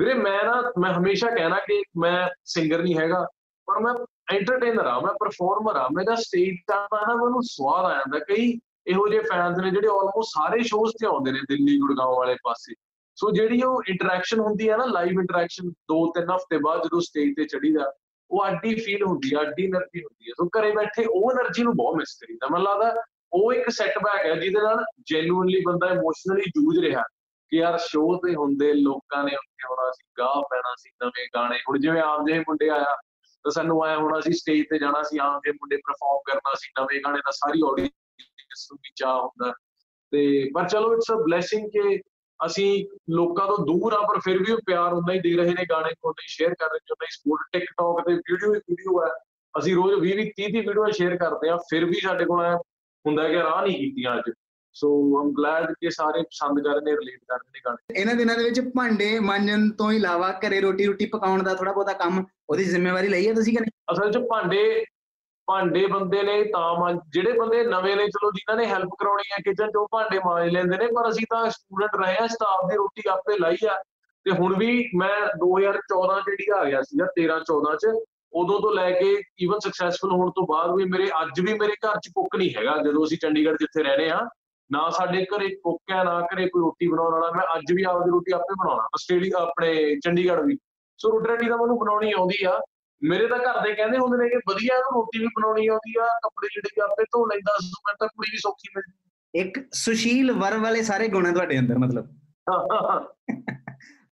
ਵੀਰੇ ਮੈਂ ਨਾ, ਮੈਂ ਹਮੇਸ਼ਾ ਕਹਿਣਾ ਕਿ ਮੈਂ ਸਿੰਗਰ ਨਹੀਂ ਹੈਗਾ, ਪਰ ਮੈਂ ਐਂਟਰਟੇਨਰ ਆ ਮੈਂ ਪਰਫਾਰਮਰ ਆ ਮੇਰਾ ਸਟੇਜ ਦਾ ਨਾ ਮੈਨੂੰ ਸਵਾਦ ਆ ਜਾਂਦਾ। ਕਈ ਇਹੋ ਜਿਹੇ ਫੈਨਸ ਨੇ ਜਿਹੜੇ ਆਲਮੋਸਟ ਸਾਰੇ ਸ਼ੋਜ਼ ਤੇ ਆਉਂਦੇ ਨੇ, ਦਿੱਲੀ ਗੁੜਗਾਉਂ ਵਾਲੇ ਪਾਸੇ। ਸੋ ਜਿਹੜੀ ਉਹ ਇੰਟਰੈਕਸ਼ਨ ਹੁੰਦੀ ਹੈ ਨਾ ਲਾਈਵ ਇੰਟਰੈਕਸ਼ਨ 2-3 ਹਫ਼ਤੇ ਬਾਅਦ ਜਦੋਂ ਸਟੇਜ ਤੇ ਚੜੀਦਾ ਉਹ ਆਡੀ ਫੀਲ ਹੁੰਦੀ ਆ ਆਡੀ એનર્ਜੀ ਹੁੰਦੀ ਆ। ਸੋ ਘਰੇ ਬੈਠੇ ਉਹ એનર્ਜੀ ਨੂੰ ਬਹੁਤ ਮਿਸ ਕਰੀਦਾ। ਮੈਨੂੰ ਲੱਗਦਾ ਉਹ ਇੱਕ ਸੈਟਬੈਕ ਹੈ ਜਿਹਦੇ ਨਾਲ ਜੈਨੂਇਨਲੀ ਬੰਦਾ ਇਮੋਸ਼ਨਲੀ ਜੂਝ ਰਿਹਾ। ਕਿ ਯਾਰ ਸ਼ੋਅ ਤੇ ਹੁੰਦੇ ਲੋਕਾਂ ਨੇ ਉੱਥੇ ਹੋਣਾ ਸੀ, ਗਾਹ ਪੈਣਾ ਸੀ ਨਵੇਂ ਗਾਣੇ। ਹੁਣ ਜਿਵੇਂ ਆਮ ਜਿਹੇ ਮੁੰਡੇ ਆਇਆ, ਤਾਂ ਸਾਨੂੰ ਆਇਆ ਹੋਣਾ ਸੀ ਸਟੇਜ ਤੇ ਜਾਣਾ ਸੀ, ਆਮ ਜਿਹੇ ਮੁੰਡੇ ਪਰਫਾਰਮ ਕਰਨਾ ਸੀ, ਨਵੇਂ ਗਾਣੇ ਦਾ ਸਾਰੀ ਆਡੀਅנס ਨੂੰ ਵੀ ਚਾਹ ਹੁੰਦਾ। ਤੇ ਪਰ ਚਲੋ ਇਟਸ ਅ ਬਲੇਸਿੰਗ ਕਿ ਅਸੀਂ ਲੋਕਾਂ ਤੋਂ ਦੂਰ ਆ, ਪਰ ਫਿਰ ਵੀ ਉਹ ਪਿਆਰ ਉਨਾ ਹੀ ਦੇ ਰਹੇ ਨੇ ਗਾਣੇ ਨੂੰ ਉਨਾ ਹੀ ਸ਼ੇਅਰ ਕਰ ਰਹੇ ਨੇ ਉਨਾ ਹੀ ਸਪੋਰਟ ਟਿਕਟੌਕ ਤੇ ਵੀਡੀਓ ਹੀ ਵੀਡੀਓ ਹੈ ਅਸੀਂ ਰੋਜ਼ 20 20 30 30 ਵੀਡੀਓ ਸ਼ੇਅਰ ਕਰਦੇ ਆ, ਫਿਰ ਵੀ ਸਾਡੇ ਕੋਲ ਹੁੰਦਾ ਕਿ ਰਾਹ ਨਹੀਂ ਕੀਤੀਆਂ ਅੱਜ। ਸੋ ਆਮ ਗਲੈਡ ਕਿ ਸਾਰੇ ਪਸੰਦ ਕਰ ਰਹੇ ਨੇ ਰਿਲੇਟ ਕਰ ਰਹੇ ਨੇ ਗਾਣੇ ਇਹਨਾਂ ਦਿਨਾਂ ਦੇ ਵਿੱਚ ਭਾਂਡੇ ਮਾਂਜਣ ਤੋਂ ਇਲਾਵਾ ਘਰੇ ਰੋਟੀ ਰੋਟੀ ਪਕਾਉਣ ਦਾ ਥੋੜਾ ਬਹੁਤਾ ਕੰਮ ਉਹਦੀ ਜ਼ਿੰਮੇਵਾਰੀ ਲਈ ਹੈ ਤੁਸੀਂ ਕਿ ਨਹੀਂ ਅਸਲ 'ਚ ਭਾਂਡੇ ਭਾਂਡੇ ਬੰਦੇ ਨੇ ਤਾਂ ਜਿਹੜੇ ਬੰਦੇ ਨਵੇਂ ਨੇ ਚਲੋ ਜਿਨ੍ਹਾਂ ਨੇ ਹੈਲਪ ਕਰਾਉਣੀ ਹੈ ਕਿਚਨ 'ਚ ਉਹ ਭਾਂਡੇ ਮਾਂਜ ਲੈਂਦੇ ਨੇ ਪਰ ਅਸੀਂ ਤਾਂ ਸਟੂਡੈਂਟ ਰਹੇ ਆ ਸਟਾਫ ਦੀ ਰੋਟੀ ਆਪੇ ਲਾਈ ਆ ਤੇ ਹੁਣ ਵੀ ਮੈਂ 2014 ਜਿਹੜੀ ਆ ਗਿਆ ਸੀਗਾ 13 14 'ਚ ਉਦੋਂ ਤੋਂ ਲੈ ਕੇ ਈਵਨ ਸਕਸੈਸਫੁਲ ਹੋਣ ਤੋਂ ਬਾਅਦ ਵੀ ਮੇਰੇ ਅੱਜ ਵੀ ਮੇਰੇ ਘਰ 'ਚ ਕੁੱਕ ਨਹੀਂ ਹੈਗਾ ਜਦੋਂ ਅਸੀਂ ਚੰਡੀਗੜ੍ਹ ਜਿੱਥੇ ਰਹਿ ਰਹੇ ਆ ਨਾ ਸਾਡੇ ਘਰੇ ਕੁੱਕ ਹੈ ਨਾ ਘਰੇ ਕੋਈ ਰੋਟੀ ਬਣਾਉਣ ਵਾਲਾ ਮੈਂ ਅੱਜ ਵੀ ਆਪਦੀ ਰੋਟੀ ਆਪੇ ਬਣਾਉਣਾ ਆਸਟ੍ਰੇਲੀਆ ਆਪਣੇ ਚੰਡੀਗੜ੍ਹ ਵੀ। ਸੋ ਰੋਟੀ ਰਾਟੀ ਤਾਂ ਮੈਨੂੰ ਬਣਾਉਣੀ ਆਉਂਦੀ ਆ। ਮੇਰੇ ਤਾਂ ਘਰ ਦੇ ਕਹਿੰਦੇ ਹੁੰਦੇ ਨੇ ਕਿ ਵਧੀਆ ਇਹਨੂੰ ਰੋਟੀ ਵੀ ਬਣਾਉਣੀ ਆਉਂਦੀ ਆ ਕੱਪੜੇ ਜਿਹੜੇ ਆਪੇ ਧੋ ਲੈਂਦਾ ਮੈਂ ਤਾਂ ਕੁੜੀ ਵੀ ਸੌਖੀ ਮਿਲ ਇੱਕ ਸੁਸ਼ੀਲ ਵਰ ਵਾਲੇ ਸਾਰੇ ਗੁਣ ਆ ਤੁਹਾਡੇ ਅੰਦਰ ਮਤਲਬ।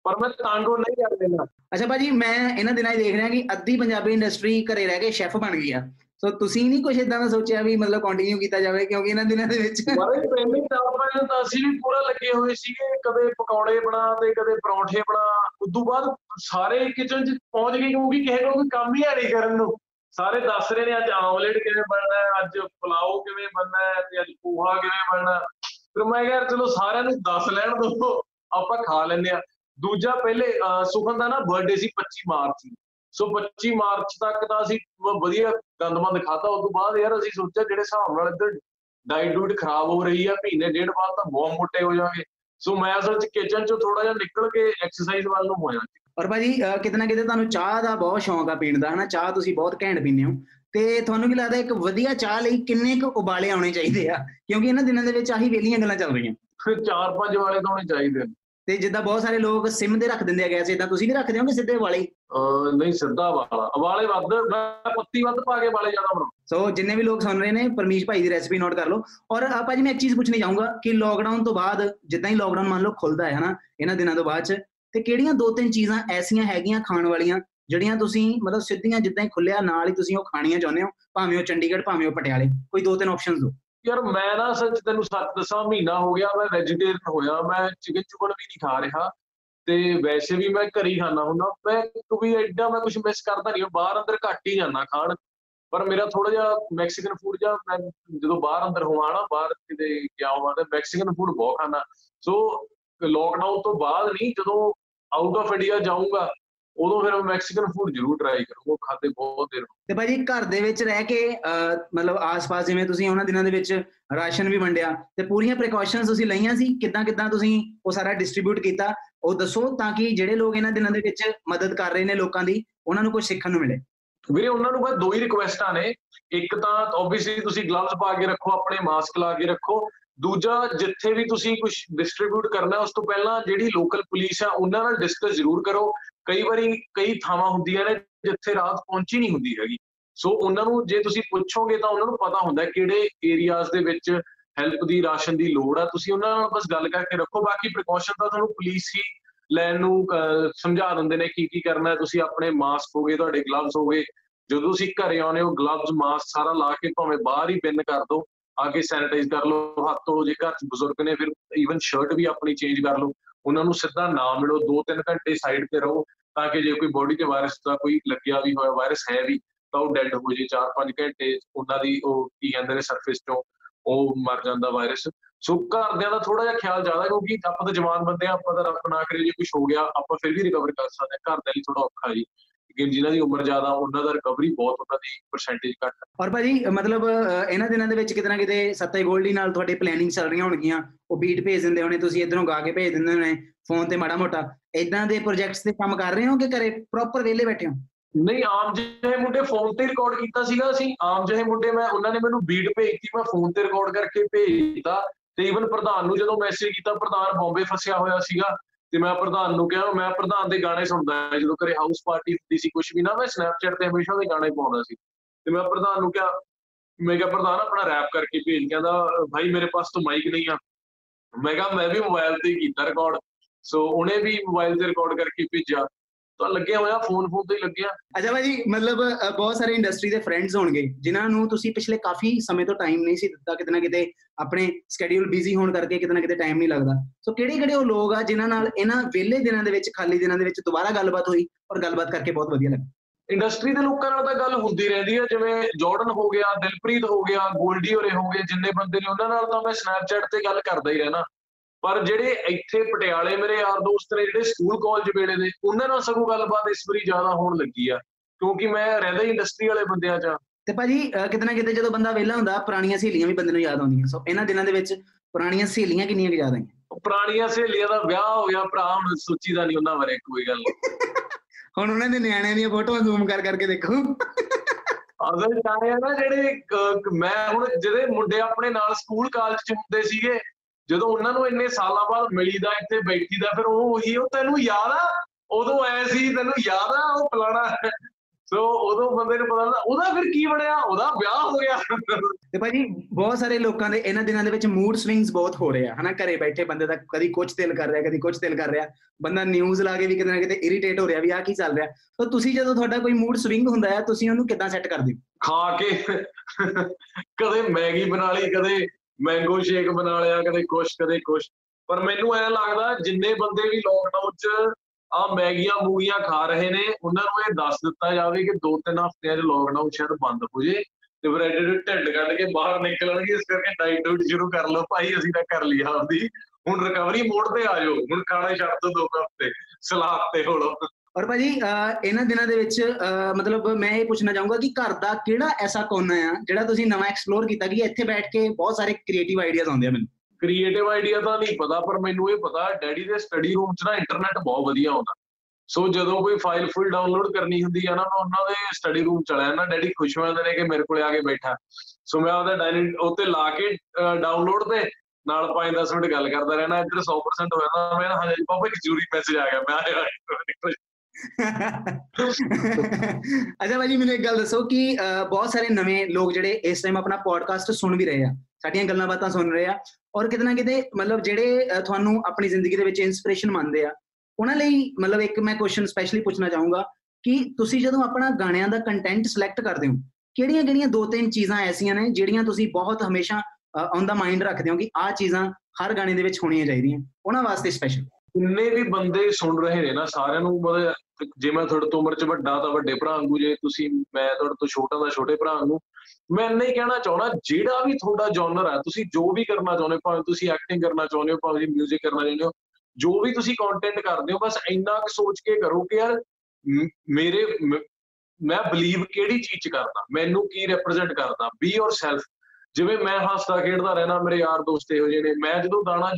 ਪਰ ਮੈਂ ਤਾਂਗੋ ਨਹੀਂ ਕਰ ਲੈਣਾ ਅੱਛਾ ਭਾਜੀ ਮੈਂ ਇਹਨਾਂ ਦਿਨਾਂ 'ਚ ਦੇਖ ਰਿਹਾ ਕਿ ਅੱਧੀ ਪੰਜਾਬੀ ਇੰਡਸਟਰੀ ਘਰੇ ਰਹਿ ਕੇ ਸ਼ੈਫ ਬਣ ਗਈ ਆ। ਸੋ ਤੁਸੀਂ ਨਹੀਂ ਕੁਝ ਇਦਾਂ ਦਾ ਸੋਚਿਆ ਵੀ ਮਤਲਬ ਕੰਟੀਨਿਊ ਕੀਤਾ ਜਾਵੇ ਕਿਉਂਕਿ ਇਹਨਾਂ ਦਿਨਾਂ ਦੇ ਵਿੱਚ? ਮਾਰੇ ਪਹਿਲੇ ਤਾਂ ਤਾਂ ਅਸੀਂ ਵੀ ਪੂਰਾ ਲੱਗੇ ਹੋਏ ਸੀਗੇ, ਕਦੇ ਪਕੌੜੇ ਬਣਾ ਤੇ ਕਦੇ ਪਰੌਂਠੇ ਬਣਾ, ਉਦੋਂ ਬਾਅਦ ਸਾਰੇ ਕਿਚਨ 'ਚ ਪਹੁੰਚ ਗਏ ਕਿਉਂਕਿ ਕਿਸੇ ਨੂੰ ਕੋਈ ਕੰਮ ਹੀ ਹੈ ਨਹੀਂ ਕਰਨ ਨੂੰ। ਸਾਰੇ ਦੱਸ ਰਹੇ ਨੇ, ਅੱਜ ਆਮਲੇਟ ਕਿਵੇਂ ਬਣਨਾ ਹੈ, ਅੱਜ ਪਲਾਓ ਕਿਵੇਂ ਬਣਨਾ ਹੈ ਤੇ ਅੱਜ ਪੋਹਾ ਕਿਵੇਂ ਬਣਨਾ ਫਿਰ ਮੈਂ ਕਿਹਾ, ਚਲੋ ਸਾਰਿਆਂ ਨੂੰ ਦੱਸ ਲੈਣ ਦੋ, ਆਪਾਂ ਖਾ ਲੈਂਦੇ ਆ ਦੂਜਾ ਪਹਿਲੇ ਸੁਖਨ ਦਾ ਨਾ ਬਰਥਡੇ ਸੀ 25 ਮਾਰਚ ਨੂੰ। ਸੋ 25 ਮਾਰਚ ਤੱਕ ਤਾਂ ਅਸੀਂ ਵਧੀਆ ਗੰਦਮੰਦ ਖਾਦਾ ਉਸ ਤੋਂ ਬਾਅਦ ਯਾਰ ਅਸੀਂ ਸੋਚਿਆ ਜਿਹੜੇ ਹਿਸਾਬ ਨਾਲ ਇੱਧਰ ਡਾਈਟ ਡੂਟ ਖਰਾਬ ਹੋ ਰਹੀ ਆ ਮਹੀਨੇ ਡੇਢ ਬਾਅਦ ਤਾਂ ਬਹੁਤ ਮੋਟੇ ਹੋ ਜਾਵਾਂਗੇ ਸੋ ਮੈਂ ਅਸਲ ਚ ਕਿਚਨ ਚੋਂ ਥੋੜਾ ਜਿਹਾ ਨਿਕਲ ਕੇ ਐਕਸਰਸਾਈਜ਼ ਵੱਲ ਨੂੰ ਹੋਇਆ। ਔਰ ਭਾਜੀ ਕਿਤੇ ਨਾ ਕਿਤੇ ਤੁਹਾਨੂੰ ਚਾਹ ਦਾ ਬਹੁਤ ਸ਼ੌਂਕ ਆ ਪੀਣ ਦਾ ਹਨਾ? ਚਾਹ ਤੁਸੀਂ ਬਹੁਤ ਘੈਂਟ ਪੀਂਦੇ ਹੋ। ਤੇ ਤੁਹਾਨੂੰ ਕੀ ਲੱਗਦਾ ਇੱਕ ਵਧੀਆ ਚਾਹ ਲਈ ਕਿੰਨੇ ਕੁ ਉਬਾਲੇ ਆਉਣੇ ਚਾਹੀਦੇ ਆ? ਕਿਉਂਕਿ ਇਹਨਾਂ ਦਿਨਾਂ ਦੇ ਵਿੱਚ ਆਹੀ ਵੇਲੀਆਂ ਗੱਲਾਂ ਚੱਲ ਰਹੀਆਂ। ਫਿਰ ਚਾਰ ਪੰਜ ਵਾਲੇ ਤਾਂ ਹੋਣੇ ਚਾਹੀਦੇ ਨੇ ਤੇ ਜਿੱਦਾਂ ਬਹੁਤ ਸਾਰੇ ਲੋਕ ਸਿਮ ਤੇ ਰੱਖ ਦਿੰਦੇ ਆ ਗੈਸ ਇਦਾਂ ਤੁਸੀਂ ਨਹੀਂ ਰੱਖਦੇ ਹੋਗੇ ਸਿੱਧੇ ਵਾਲੇ? ਨਹੀਂ ਸਿੱਧਾ ਵਾਲਾ। ਵਾਲੇ ਵੱਧ ਪੱਤੀ ਵੱਧ ਪਾ ਕੇ ਵਾਲੇ ਜ਼ਿਆਦਾ ਬਣਾਉਂ ਸੋ ਜਿੰਨੇ ਵੀ ਲੋਕ ਸੁਣ ਰਹੇ ਨੇ ਪਰਮੀਸ਼ ਭਾਈ ਦੀ ਰੈਸਪੀ ਨੋਟ ਕਰ ਲਓ। ਔਰ ਆਪਾਂ ਜੀ ਮੈਂ ਇੱਕ ਚੀਜ਼ ਪੁੱਛਣੀ ਚਾਹੂੰਗਾ ਕਿ ਲੋਕਡਾਊਨ ਤੋਂ ਬਾਅਦ ਜਿੱਦਾਂ ਹੀ ਲੋਕਡਾਊਨ ਮੰਨ ਲਓ ਖੁੱਲਦਾ ਹੈ ਹਨਾ ਇਹਨਾਂ ਦਿਨਾਂ ਤੋਂ ਬਾਅਦ ਚ ਤੇ ਕਿਹੜੀਆਂ ਦੋ ਤਿੰਨ ਚੀਜ਼ਾਂ ਐਸੀਆਂ ਹੈਗੀਆਂ ਖਾਣ ਵਾਲੀਆਂ ਜਿਹੜੀਆਂ ਤੁਸੀਂ ਮਤਲਬ ਸਿੱਧੀਆਂ ਜਿੱਦਾਂ ਹੀ ਖੁੱਲਿਆ ਨਾਲ ਹੀ ਤੁਸੀਂ ਉਹ ਖਾਣੀਆਂ ਚਾਹੁੰਦੇ ਹੋ ਭਾਵੇਂ ਉਹ ਚੰਡੀਗੜ੍ਹ ਭਾਵੇਂ ਉਹ ਪਟਿਆਲੇ। ਕੋਈ ਦੋ ਤਿੰਨ ਆਪਸ਼ਨਸ ਦਿਓ। ਯਾਰ ਮੈਂ ਨਾ ਸੱਚ ਤੈਨੂੰ ਸੱਚ ਦੱਸਾਂ ਮਹੀਨਾ ਹੋ ਗਿਆ ਮੈਂ ਵੈਜੀਟੇਰੀਅਨ ਹੋਇਆ, ਮੈਂ ਚਿਕਨ ਚੁਕਨ ਵੀ ਨਹੀਂ ਖਾ ਰਿਹਾ ਤੇ ਵੈਸੇ ਵੀ ਮੈਂ ਘਰ ਹੀ ਖਾਣਾ ਹੁੰਦਾ, ਮੈਂ ਕੋਈ ਐਡਾ ਮੈਂ ਕੁਝ ਮਿਸ ਕਰਦਾ ਨਹੀਂ ਬਾਹਰ ਅੰਦਰ ਘੱਟ ਹੀ ਜਾਂਦਾ ਖਾਣ, ਪਰ ਮੇਰਾ ਥੋੜਾ ਜਿਹਾ ਮੈਕਸੀਕਨ ਫੂਡ ਜਾਂ ਮੈਂ ਜਦੋਂ ਬਾਹਰ ਅੰਦਰ ਹੋਵਾਂ ਨਾ, ਬਾਹਰ ਕਿਤੇ ਗਿਆ ਹੋਵਾਂ ਤੇ ਮੈਕਸੀਕਨ ਫੂਡ ਬਹੁਤ ਖਾਣਾ ਸੋ ਲੋਕਡਾਊਨ ਤੋਂ ਬਾਅਦ ਨਹੀਂ, ਜਦੋਂ ਆਊਟ ਆਫ ਇੰਡੀਆ ਜਾਊਂਗਾ ਉਦੋਂ ਫਿਰ ਮੈਂ ਮੈਕਸੀਕਨ ਫੂਡ ਜ਼ਰੂਰ ਟਰਾਈ ਕਰੂੰਗਾ ਖਾਤੇ ਬਹੁਤ ਦੇਰ ਤੇ ਭਾਜੀ ਘਰ ਦੇ ਵਿੱਚ ਰਹਿ ਕੇ ਮਤਲਬ ਆਸ-ਪਾਸ ਜਿਵੇਂ ਤੁਸੀਂ ਉਹਨਾਂ ਦਿਨਾਂ ਦੇ ਵਿੱਚ ਰਾਸ਼ਨ ਵੀ ਵੰਡਿਆ ਤੇ ਪੂਰੀਆਂ ਪ੍ਰੀਕਾਸ਼ਨਸ ਤੁਸੀਂ ਲਈਆਂ ਸੀ? ਕਿੱਦਾਂ ਕਿੱਦਾਂ ਤੁਸੀਂ ਉਹ ਸਾਰਾ ਡਿਸਟ੍ਰੀਬਿਊਟ ਕੀਤਾ? ਉਹ ਦੱਸੋ ਤਾਂ ਕਿ ਜਿਹੜੇ ਲੋਕ ਇਹਨਾਂ ਦਿਨਾਂ ਦੇ ਵਿੱਚ ਮਦਦ ਕਰ ਰਹੇ ਨੇ ਲੋਕਾਂ ਦੀ ਉਹਨਾਂ ਨੂੰ ਕੁਝ ਸਿੱਖਣ ਨੂੰ ਮਿਲੇ। ਵੀਰੇ ਉਹਨਾਂ ਨੂੰ ਬਸ ਦੋ ਹੀ ਰਿਕੁਐਸਟਾਂ ਨੇ। ਇੱਕ ਤਾਂ ਆਬਵੀਅਸਲੀ ਤੁਸੀਂ ਗਲਵਸ ਪਾ ਕੇ ਰੱਖੋ ਆਪਣੇ ਮਾਸਕ ਲਾ ਕੇ ਰੱਖੋ। ਦੂਜਾ, ਜਿੱਥੇ ਵੀ ਤੁਸੀਂ ਕੁਝ ਡਿਸਟ੍ਰੀਬਿਊਟ ਕਰਨਾ, ਉਸ ਤੋਂ ਪਹਿਲਾਂ ਜਿਹੜੀ ਲੋਕਲ ਪੁਲਿਸ ਆ, ਉਹਨਾਂ ਨਾਲ ਡਿਸਕਸ ਜ਼ਰੂਰ ਕਰੋ। ਕਈ ਵਾਰੀ ਕਈ ਥਾਵਾਂ ਹੁੰਦੀਆਂ ਨੇ ਜਿੱਥੇ ਰਾਤ ਪਹੁੰਚੀ ਨਹੀਂ ਹੁੰਦੀ ਹੈਗੀ। ਸੋ ਉਹਨਾਂ ਨੂੰ ਜੇ ਤੁਸੀਂ ਪੁੱਛੋਗੇ ਤਾਂ ਉਹਨਾਂ ਨੂੰ ਪਤਾ ਹੁੰਦਾ ਕਿਹੜੇ ਏਰੀਆਜ਼ ਦੇ ਵਿੱਚ ਹੈਲਪ ਦੀ, ਰਾਸ਼ਨ ਦੀ ਲੋੜ ਆ। ਤੁਸੀਂ ਉਹਨਾਂ ਨਾਲ ਬਸ ਗੱਲ ਕਰਕੇ ਰੱਖੋ। ਬਾਕੀ ਪ੍ਰੀਕਾਸ਼ਨ ਤਾਂ ਤੁਹਾਨੂੰ ਪੁਲਿਸ ਹੀ ਲੈਣ ਨੂੰ ਸਮਝਾ ਦਿੰਦੇ ਨੇ ਕੀ ਕੀ ਕਰਨਾ ਹੈ। ਤੁਸੀਂ ਆਪਣੇ ਮਾਸਕ ਹੋਗੇ ਤੁਹਾਡੇ ਗਲਵਜ਼ ਹੋਗੇ ਜਦੋਂ ਤੁਸੀਂ ਘਰੇ ਆਉਨੇ ਹੋ ਗਲਵਜ਼ ਮਾਸਕ ਸਾਰਾ ਲਾ ਕੇ ਭਾਵੇਂ ਬਾਹਰ ਹੀ ਪਿੰਨ ਕਰ ਦਿਓ। ਆ ਕੇ ਸੈਨੀਟਾਈਜ਼ ਕਰ ਲਓ, ਹੱਥ ਧੋ ਜੇ ਘਰ ਚ ਬਜ਼ੁਰਗ ਨੇ, ਫਿਰ ਈਵਨ ਸ਼ਰਟ ਵੀ ਆਪਣੀ ਚੇਂਜ ਕਰ ਲਓ। ਉਹਨਾਂ ਨੂੰ ਸਿੱਧਾ ਨਾ ਮਿਲੋ 2-3 ਘੰਟੇ ਸਾਈਡ ਤੇ ਰਹੋ, ਤਾਂ ਕਿ ਜੇ ਕੋਈ ਬੋਡੀ ਤੇ ਵਾਇਰਸ ਦਾ ਕੋਈ ਲੱਗਿਆ ਵੀ ਹੋਇਆ ਵਾਇਰਸ ਹੈ ਵੀ, ਤਾਂ ਉਹ ਡੈਡ ਹੋ ਜੇ 4-5 ਘੰਟੇ, ਉਹਨਾਂ ਦੀ ਉਹ ਕੀ ਕਹਿੰਦੇ ਨੇ ਸਰਫੇਸ ਤੋਂ ਉਹ ਮਰ ਜਾਂਦਾ ਵਾਇਰਸ ਸੋ ਘਰਦਿਆਂ ਦਾ ਥੋੜਾ ਜਿਹਾ ਖਿਆਲ ਜ਼ਿਆਦਾ, ਕਿਉਂਕਿ ਆਪਾਂ ਤਾਂ ਜਵਾਨ ਬੰਦੇ ਆ, ਆਪਾਂ ਤਾਂ ਰੱਬ ਨਾ ਕਰੇ ਜੇ ਕੁਝ ਹੋ ਗਿਆ, ਆਪਾਂ ਫਿਰ ਵੀ ਰਿਕਵਰ ਕਰ ਸਕਦੇ ਆ ਘਰਦਿਆਂ ਲਈ ਥੋੜਾ ਔਖਾ ਜੀ। ਕਿ ਜਿਨ੍ਹਾਂ ਦੀ ਉਮਰ ਜ਼ਿਆਦਾ ਉਹਨਾਂ ਦਾ ਰਿਕਵਰੀ ਬਹੁਤ ਉਹਨਾਂ ਦੀ ਪਰਸੈਂਟੇਜ ਘੱਟ ਔਰ ਭਾਜੀ ਮਤਲਬ ਇਹਨਾਂ ਦਿਨਾਂ ਦੇ ਵਿੱਚ ਕਿਤੇ ਨਾ ਕਿਤੇ ਸੱਤੇ ਗੋਲਡੀ ਨਾਲ ਤੁਹਾਡੇ ਪਲੈਨਿੰਗ ਚੱਲ ਰਹੀਆਂ ਹੋਣਗੀਆਂ। ਉਹ ਬੀਟ ਭੇਜ ਦਿੰਦੇ ਹੋਣੇ ਤੁਸੀਂ ਇਧਰੋਂ ਗਾ ਕੇ ਭੇਜ ਦਿੰਦੇ ਹੋਣੇ ਫੋਨ ਤੇ ਮਾੜਾ ਮੋਟਾ। ਇਦਾਂ ਦੇ ਪ੍ਰੋਜੈਕਟਸ ਤੇ ਕੰਮ ਕਰ ਰਹੇ ਹੋ ਕਿ ਘਰੇ ਪ੍ਰੋਪਰ ਵਿਹਲੇ ਬੈਠੇ ਹੋ? ਨਹੀਂ ਆਮ ਜਿਹੇ ਮੁੰਡੇ ਫੋਨ ਤੇ ਰਿਕਾਰਡ ਕੀਤਾ ਸੀਗਾ ਅਸੀਂ। ਆਮ ਜਿਹੇ ਮੁੰਡੇ ਮੈਂ ਉਹਨਾਂ ਨੇ ਮੈਨੂੰ ਬੀਟ ਭੇਜਤੀ ਮੈਂ ਫੋਨ ਤੇ ਰਿਕਾਰਡ ਕਰਕੇ ਭੇਜਤਾ। ਤੇ ਈਵਨ ਪ੍ਰਧਾਨ ਨੂੰ ਜਦੋਂ ਮੈਸੇਜ ਕੀਤਾ ਪ੍ਰਧਾਨ ਬੰਬੇ ਫਸਿਆ ਹੋਇਆ ਸੀਗਾ। ਤੇ ਮੈਂ ਪ੍ਰਧਾਨ ਨੂੰ ਕਿਹਾ, ਮੈਂ ਪ੍ਰਧਾਨ ਦੇ ਗਾਣੇ ਸੁਣਦਾ ਜਦੋਂ ਘਰੇ ਹਾਊਸ ਪਾਰਟੀ ਹੁੰਦੀ ਸੀ ਕੁਝ ਵੀ ਨਾ, ਮੈਂ ਸਨੈਪਚੈਟ ਤੇ ਹਮੇਸ਼ਾ ਦੇ ਗਾਣੇ ਪਾਉਂਦਾ ਸੀ। ਤੇ ਮੈਂ ਪ੍ਰਧਾਨ ਨੂੰ ਕਿਹਾ, ਮੈਂ ਕਿਹਾ, ਪ੍ਰਧਾਨ, ਆਪਣਾ ਰੈਪ ਕਰਕੇ ਭੇਜ। ਕਹਿੰਦਾ, ਭਾਈ, ਮੇਰੇ ਪਾਸ ਤਾਂ ਮਾਈਕ ਨਹੀਂ ਆ। ਮੈਂ ਕਿਹਾ, ਮੈਂ ਵੀ ਮੋਬਾਈਲ ਤੇ ਕੀਤਾ ਰਿਕਾਰਡ ਸੋ ਉਹਨੇ ਵੀ ਮੋਬਾਈਲ ਤੇ ਰਿਕਾਰਡ ਕਰਕੇ ਭੇਜਿਆ। ਤਾਂ ਲੱਗਿਆ ਹੋਇਆ ਫੋਨ ਫੋਨ ਤੇ ਲੱਗਿਆ। ਅੱਛਾ ਭਾਜੀ ਮਤਲਬ ਬਹੁਤ ਸਾਰੇ ਇੰਡਸਟਰੀ ਦੇ ਫਰੈਂਡਸ ਹੋਣਗੇ ਜਿਨ੍ਹਾਂ ਨੂੰ ਤੁਸੀਂ ਪਿਛਲੇ ਕਾਫੀ ਸਮੇਂ ਤੋਂ ਟਾਈਮ ਨਹੀਂ ਸੀ ਦਿੱਤਾ ਕਿਤੇ ਨਾ ਕਿਤੇ ਆਪਣੇ ਸਕੇਡਿਊਲ ਬਿਜ਼ੀ ਹੋਣ ਕਰਕੇ ਕਿਤੇ ਨਾ ਕਿਤੇ ਟਾਈਮ ਨਹੀਂ ਲੱਗਦਾ। ਸੋ ਕਿਹੜੇ ਕਿਹੜੇ ਉਹ ਲੋਕ ਆ ਜਿਨ੍ਹਾਂ ਨਾਲ ਇਹਨਾਂ ਵਿਹਲੇ ਦਿਨਾਂ ਦੇ ਵਿੱਚ ਖਾਲੀ ਦਿਨਾਂ ਦੇ ਵਿੱਚ ਦੁਬਾਰਾ ਗੱਲਬਾਤ ਹੋਈ ਔਰ ਗੱਲਬਾਤ ਕਰਕੇ ਬਹੁਤ ਵਧੀਆ ਲੱਗਾ? ਇੰਡਸਟਰੀ ਦੇ ਲੋਕਾਂ ਨਾਲ ਤਾਂ ਗੱਲ ਹੁੰਦੀ ਰਹਿੰਦੀ ਹੈ ਜਿਵੇਂ ਜਾਰਡਨ ਹੋ ਗਿਆ ਦਿਲਪ੍ਰੀਤ ਹੋ ਗਿਆ ਗੋਲਡੀ ਹੋਰੇ ਹੋ ਗਏ ਜਿੰਨੇ ਬੰਦੇ ਨੇ ਉਹਨਾਂ ਨਾਲ ਤਾਂ ਮੈਂ ਸਨੈਪਚੈਟ ਤੇ ਗੱਲ ਕਰਦਾ ਹੀ ਰਹਿਣਾ। ਪਰ ਜਿਹੜੇ ਇੱਥੇ ਪਟਿਆਲੇ ਮੇਰੇ ਯਾਰ ਦੋਸਤ ਨੇ ਜਿਹੜੇ ਸਕੂਲ ਕਾਲਜ ਵੇਲੇ ਦੇ ਉਹਨਾਂ ਨਾਲ ਸਗੋਂ ਗੱਲਬਾਤ ਇਸ ਵਾਰੀ ਜ਼ਿਆਦਾ ਹੋਣ ਲੱਗੀ ਆ ਕਿਉਂਕਿ ਮੈਂ ਰਹਿੰਦਾ ਇੰਡਸਟਰੀ ਵਾਲੇ ਬੰਦਿਆਂ 'ਚ ਤੇ ਭਾਜੀ ਕਿਤੇ ਨਾ ਕਿਤੇ ਜਦੋਂ ਬੰਦਾ ਵਿਹਲਾ ਹੁੰਦਾ ਪੁਰਾਣੀਆਂ ਸਹੇਲੀਆਂ ਵੀ ਬੰਦੇ ਨੂੰ ਯਾਦ ਆਉਂਦੀਆਂ। ਸੋ ਇਹਨਾਂ ਦਿਨਾਂ ਦੇ ਵਿੱਚ ਪੁਰਾਣੀਆਂ ਸਹੇਲੀਆਂ ਕਿੰਨੀਆਂ ਕਿ ਯਾਦ ਆਈਆਂ? ਪੁਰਾਣੀਆਂ ਸਹੇਲੀਆਂ ਦਾ ਵਿਆਹ ਹੋ ਗਿਆ ਭਰਾ ਹੁਣ ਸੋਚੀਦਾ ਨਹੀਂ ਉਹਨਾਂ ਬਾਰੇ ਕੋਈ ਗੱਲ। ਹੁਣ ਉਹਨਾਂ ਦੇ ਨਿਆਣਿਆਂ ਦੀਆਂ ਫੋਟੋਆਂ ਜ਼ੂਮ ਕਰ ਕਰਕੇ ਦੇਖੋ। ਅਸਲ ਆ ਨਾ ਜਿਹੜੇ ਮੈਂ ਹੁਣ ਜਿਹੜੇ ਮੁੰਡੇ ਆਪਣੇ ਨਾਲ ਸਕੂਲ ਕਾਲਜ ਚ ਹੁੰਦੇ ਸੀਗੇ ਜਦੋਂ ਉਹਨਾਂ ਨੂੰ ਇੰਨੇ ਸਾਲਾਂ ਬਾਅਦ ਮਿਲੀਦਾ ਇੱਥੇ ਬੈਠੀਦਾ ਫਿਰ ਉਹ ਉਹੀ ਉਹ ਤੈਨੂੰ ਯਾਦ ਆ? ਉਦੋਂ ਐ ਸੀ ਤੈਨੂੰ ਯਾਦ ਆ ਉਹ ਫਲਾਣਾ? ਸੋ ਉਦੋਂ ਬੰਦੇ ਨੂੰ ਪਤਾ ਲੱਗਦਾ ਉਹਦਾ ਫਿਰ ਕੀ ਬਣਿਆ? ਉਹਦਾ ਵਿਆਹ ਹੋ ਗਿਆ। ਤੇ ਭਾਜੀ ਬਹੁਤ ਸਾਰੇ ਲੋਕਾਂ ਦੇ ਇਹਨਾਂ ਦਿਨਾਂ ਦੇ ਵਿੱਚ ਮੂਡ ਸਵਿੰਗਸ ਬਹੁਤ ਹੋ ਰਹੇ ਆ ਹਨਾ? ਘਰੇ ਬੈਠੇ ਬੰਦੇ ਦਾ ਕਦੀ ਕੁਝ ਦਿਲ ਕਰ ਰਿਹਾ ਕਦੀ ਕੁਝ ਦਿਲ ਕਰ ਰਿਹਾ। ਬੰਦਾ ਨਿਊਜ਼ ਲਾ ਕੇ ਵੀ ਕਿਤੇ ਨਾ ਕਿਤੇ ਇਰੀਟੇਟ ਹੋ ਰਿਹਾ ਵੀ ਆ ਕੀ ਚੱਲ ਰਿਹਾ। ਤਾਂ ਤੁਸੀਂ ਜਦੋਂ ਤੁਹਾਡਾ ਕੋਈ ਮੂਡ ਸਵਿੰਗ ਹੁੰਦਾ ਹੈ ਤੁਸੀਂ ਉਹਨੂੰ ਕਿੱਦਾਂ ਸੈੱਟ ਕਰਦੇ ਹੋ ਖਾ ਕੇ ਕਦੇ ਮੈਗੀ ਬਣਾ ਲਈ ਕਦੇ ਮੈਂਗੋ ਸ਼ੇਕ ਬਣਾ ਲਿਆ, ਕਦੇ ਕੁਛ ਕਦੇ ਕੁਛ। ਪਰ ਮੈਨੂੰ ਐ ਲੱਗਦਾ, ਜਿੰਨੇ ਬੰਦੇ ਵੀ ਲੋਕਡਾਊਨ 'ਚ ਆ ਮੈਗੀਆਂ ਮੂਗੀਆਂ ਖਾ ਰਹੇ ਨੇ, ਉਹਨਾਂ ਨੂੰ ਇਹ ਦੱਸ ਦਿੱਤਾ ਜਾਵੇ ਕਿ ਦੋ ਤਿੰਨ ਹਫ਼ਤਿਆਂ 'ਚ ਲੋਕਡਾਊਨ ਸ਼ਾਇਦ ਬੰਦ ਹੋ ਜੇ ਤੇ ਫਿਰ ਐਡੇ ਢਿੱਡ ਕੱਢ ਕੇ ਬਾਹਰ ਨਿਕਲਣਗੇ, ਇਸ ਕਰਕੇ ਡਾਈਟ ਡੂਟ ਸ਼ੁਰੂ ਕਰ ਲਓ ਭਾਈ, ਅਸੀਂ ਤਾਂ ਕਰ ਲਿਆ ਆਪਦੀ। ਹੁਣ ਰਿਕਵਰੀ ਮੋਡ ਤੇ ਆ ਜਾਓ, ਹੁਣ ਖਾਣਾ ਛੱਡ ਦੋ ਦੋ ਹਫ਼ਤੇ, ਸਲਾਦ ਤੇ ਹੋਲੋ ਔਰ ਭਾਜੀ ਇਹਨਾਂ ਦਿਨਾਂ ਦੇ ਵਿੱਚ ਮਤਲਬ ਮੈਂ ਇਹ ਪੁੱਛਣਾ ਚਾਹੂੰਗਾ ਕਿ ਘਰ ਦਾ ਕਿਹੜਾ ਐਸਾ ਕੋਨਾ ਆ ਜਿਹੜਾ ਤੁਸੀਂ ਨਵਾਂ ਐਕਸਪਲੋਰ ਕੀਤਾ ਕਿ ਇੱਥੇ ਬੈਠ ਕੇ ਬਹੁਤ ਸਾਰੇ ਕ੍ਰੀਏਟਿਵ ਆਈਡੀਆਜ਼ ਆਉਂਦੇ ਆ ਮੈਨੂੰ? ਕ੍ਰੀਏਟਿਵ ਆਈਡੀਆ ਤਾਂ ਨਹੀਂ ਪਤਾ, ਪਰ ਮੈਨੂੰ ਇਹ ਪਤਾ, ਡੈਡੀ ਦੇ ਸਟੱਡੀ ਰੂਮ 'ਚ ਨਾ ਇੰਟਰਨੈਟ ਬਹੁਤ ਵਧੀਆ ਆਉਂਦਾ ਸੋ ਜਦੋਂ ਕੋਈ ਫਾਈਲ ਫੁੱਲ ਡਾਊਨਲੋਡ ਕਰਨੀ ਹੁੰਦੀ ਆ ਨਾ, ਮੈਂ ਉਹਨਾਂ ਦੇ ਸਟੱਡੀ ਰੂਮ ਚਲਾ ਜਾਂਦਾ ਡੈਡੀ ਖੁਸ਼ ਹੋ ਜਾਂਦੇ ਨੇ ਕਿ ਮੇਰੇ ਕੋਲੇ ਆ ਕੇ ਬੈਠਾ। ਸੋ ਮੈਂ ਉਹਦਾ ਡਾਈਨਿੰਗ ਉੱਤੇ ਲਾ ਕੇ ਡਾਊਨਲੋਡ ਤੇ ਨਾਲ 5-10 ਮਿੰਟ ਗੱਲ ਕਰਦਾ ਰਹਿਣਾ। ਇੱਧਰ 100% ਹੋ ਜਾਂਦਾ। ਮੈਂ ਨਾ ਹਾਂ ਜੀ ਬਾਬਾ ਇੱਕ ਜ਼ਰੂਰੀ ਮੈਸੇਜ ਆ ਗਿਆ। ਮੈਂ ਆਇਆ। ਅੱਛਾ ਭਾਜੀ, ਮੈਨੂੰ ਇੱਕ ਗੱਲ ਦੱਸੋ ਕਿ ਬਹੁਤ ਸਾਰੇ ਨਵੇਂ ਲੋਕ ਜਿਹੜੇ ਇਸ ਟਾਈਮ ਆਪਣਾ ਪੋਡਕਾਸਟ ਸੁਣ ਵੀ ਰਹੇ ਆ, ਸਾਡੀਆਂ ਗੱਲਾਂ ਬਾਤਾਂ ਸੁਣ ਰਹੇ ਆ ਔਰ ਕਿਤੇ ਨਾ ਕਿਤੇ ਮਤਲਬ ਜਿਹੜੇ ਤੁਹਾਨੂੰ ਆਪਣੀ ਜ਼ਿੰਦਗੀ ਦੇ ਵਿੱਚ ਇਨਸਪੀਰੇਸ਼ਨ ਮੰਨਦੇ ਆ, ਉਹਨਾਂ ਲਈ ਮਤਲਬ ਇੱਕ ਮੈਂ ਕੁਐਸਚਨ ਸਪੈਸ਼ਲੀ ਪੁੱਛਣਾ ਚਾਹੂੰਗਾ ਕਿ ਤੁਸੀਂ ਜਦੋਂ ਆਪਣਾ ਗਾਣਿਆਂ ਦਾ ਕੰਟੈਂਟ ਸਿਲੈਕਟ ਕਰਦੇ ਹੋ ਕਿਹੜੀਆਂ-ਕਿਹੜੀਆਂ ਦੋ ਤਿੰਨ ਚੀਜ਼ਾਂ ਐਸੀਆਂ ਨੇ ਜਿਹੜੀਆਂ ਤੁਸੀਂ ਬਹੁਤ ਹਮੇਸ਼ਾ ਔਨ ਦਾ ਮਾਈਂਡ ਰੱਖਦੇ ਹੋ ਕਿ ਆਹ ਚੀਜ਼ਾਂ ਹਰ ਗਾਣੇ ਦੇ ਵਿੱਚ ਹੋਣੀਆਂ ਚਾਹੀਦੀਆਂ, ਉਹਨਾਂ ਵਾਸਤੇ ਸਪੈਸ਼ਲ ਜਿੰਨੇ ਵੀ ਬੰਦੇ ਸੁਣ ਰਹੇ ਨੇ ਨਾ, ਸਾਰਿਆਂ ਨੂੰ ਮਤਲਬ ਜੇ ਮੈਂ ਤੁਹਾਡੇ ਤੋਂ ਉਮਰ 'ਚ ਵੱਡਾ ਤਾਂ ਵੱਡੇ ਭਰਾ ਵਾਂਗੂ, ਜੇ ਤੁਸੀਂ, ਮੈਂ ਤੁਹਾਡੇ ਤੋਂ ਛੋਟਾ ਤਾਂ ਛੋਟੇ ਭਰਾ ਵਾਂਗੂ, ਮੈਂ ਇੰਨਾ ਹੀ ਕਹਿਣਾ ਚਾਹਣਾ ਜਿਹੜਾ ਵੀ ਤੁਹਾਡਾ ਜਨਰ ਹੈ, ਤੁਸੀਂ ਜੋ ਵੀ ਕਰਨਾ ਚਾਹੁੰਦੇ ਹੋ, ਭਾਵੇਂ ਤੁਸੀਂ ਐਕਟਿੰਗ ਕਰਨਾ ਚਾਹੁੰਦੇ ਹੋ, ਭਾਵੇਂ ਮਿਊਜ਼ਿਕ ਕਰਨਾ ਚਾਹੁੰਦੇ ਹੋ, ਜੋ ਵੀ ਤੁਸੀਂ ਕੰਟੈਂਟ ਕਰਦੇ ਹੋ, ਬਸ ਇੰਨਾ ਕੁ ਸੋਚ ਕੇ ਕਰੋ ਕਿ ਯਾਰ ਮੇਰੇ, ਮੈਂ ਬਲੀਵ ਕਿਹੜੀ ਚੀਜ਼ 'ਚ ਕਰਦਾ, ਮੈਨੂੰ ਕੀ ਰਿਪਰੈਜ਼ੈਂਟ ਕਰਦਾ ਬੀ ਯੋਰਸੈਲਫ ਜਿਵੇਂ ਮੈਂ ਹੱਸਦਾ ਖੇਡਦਾ ਰਹਿਣਾ ਮੇਰੇ ਯਾਰ ਦੋਸਤ ਇਹੋ ਜਿਹੇ ਨੇ, ਮੈਂ ਜਦੋਂ ਗਾਣਾ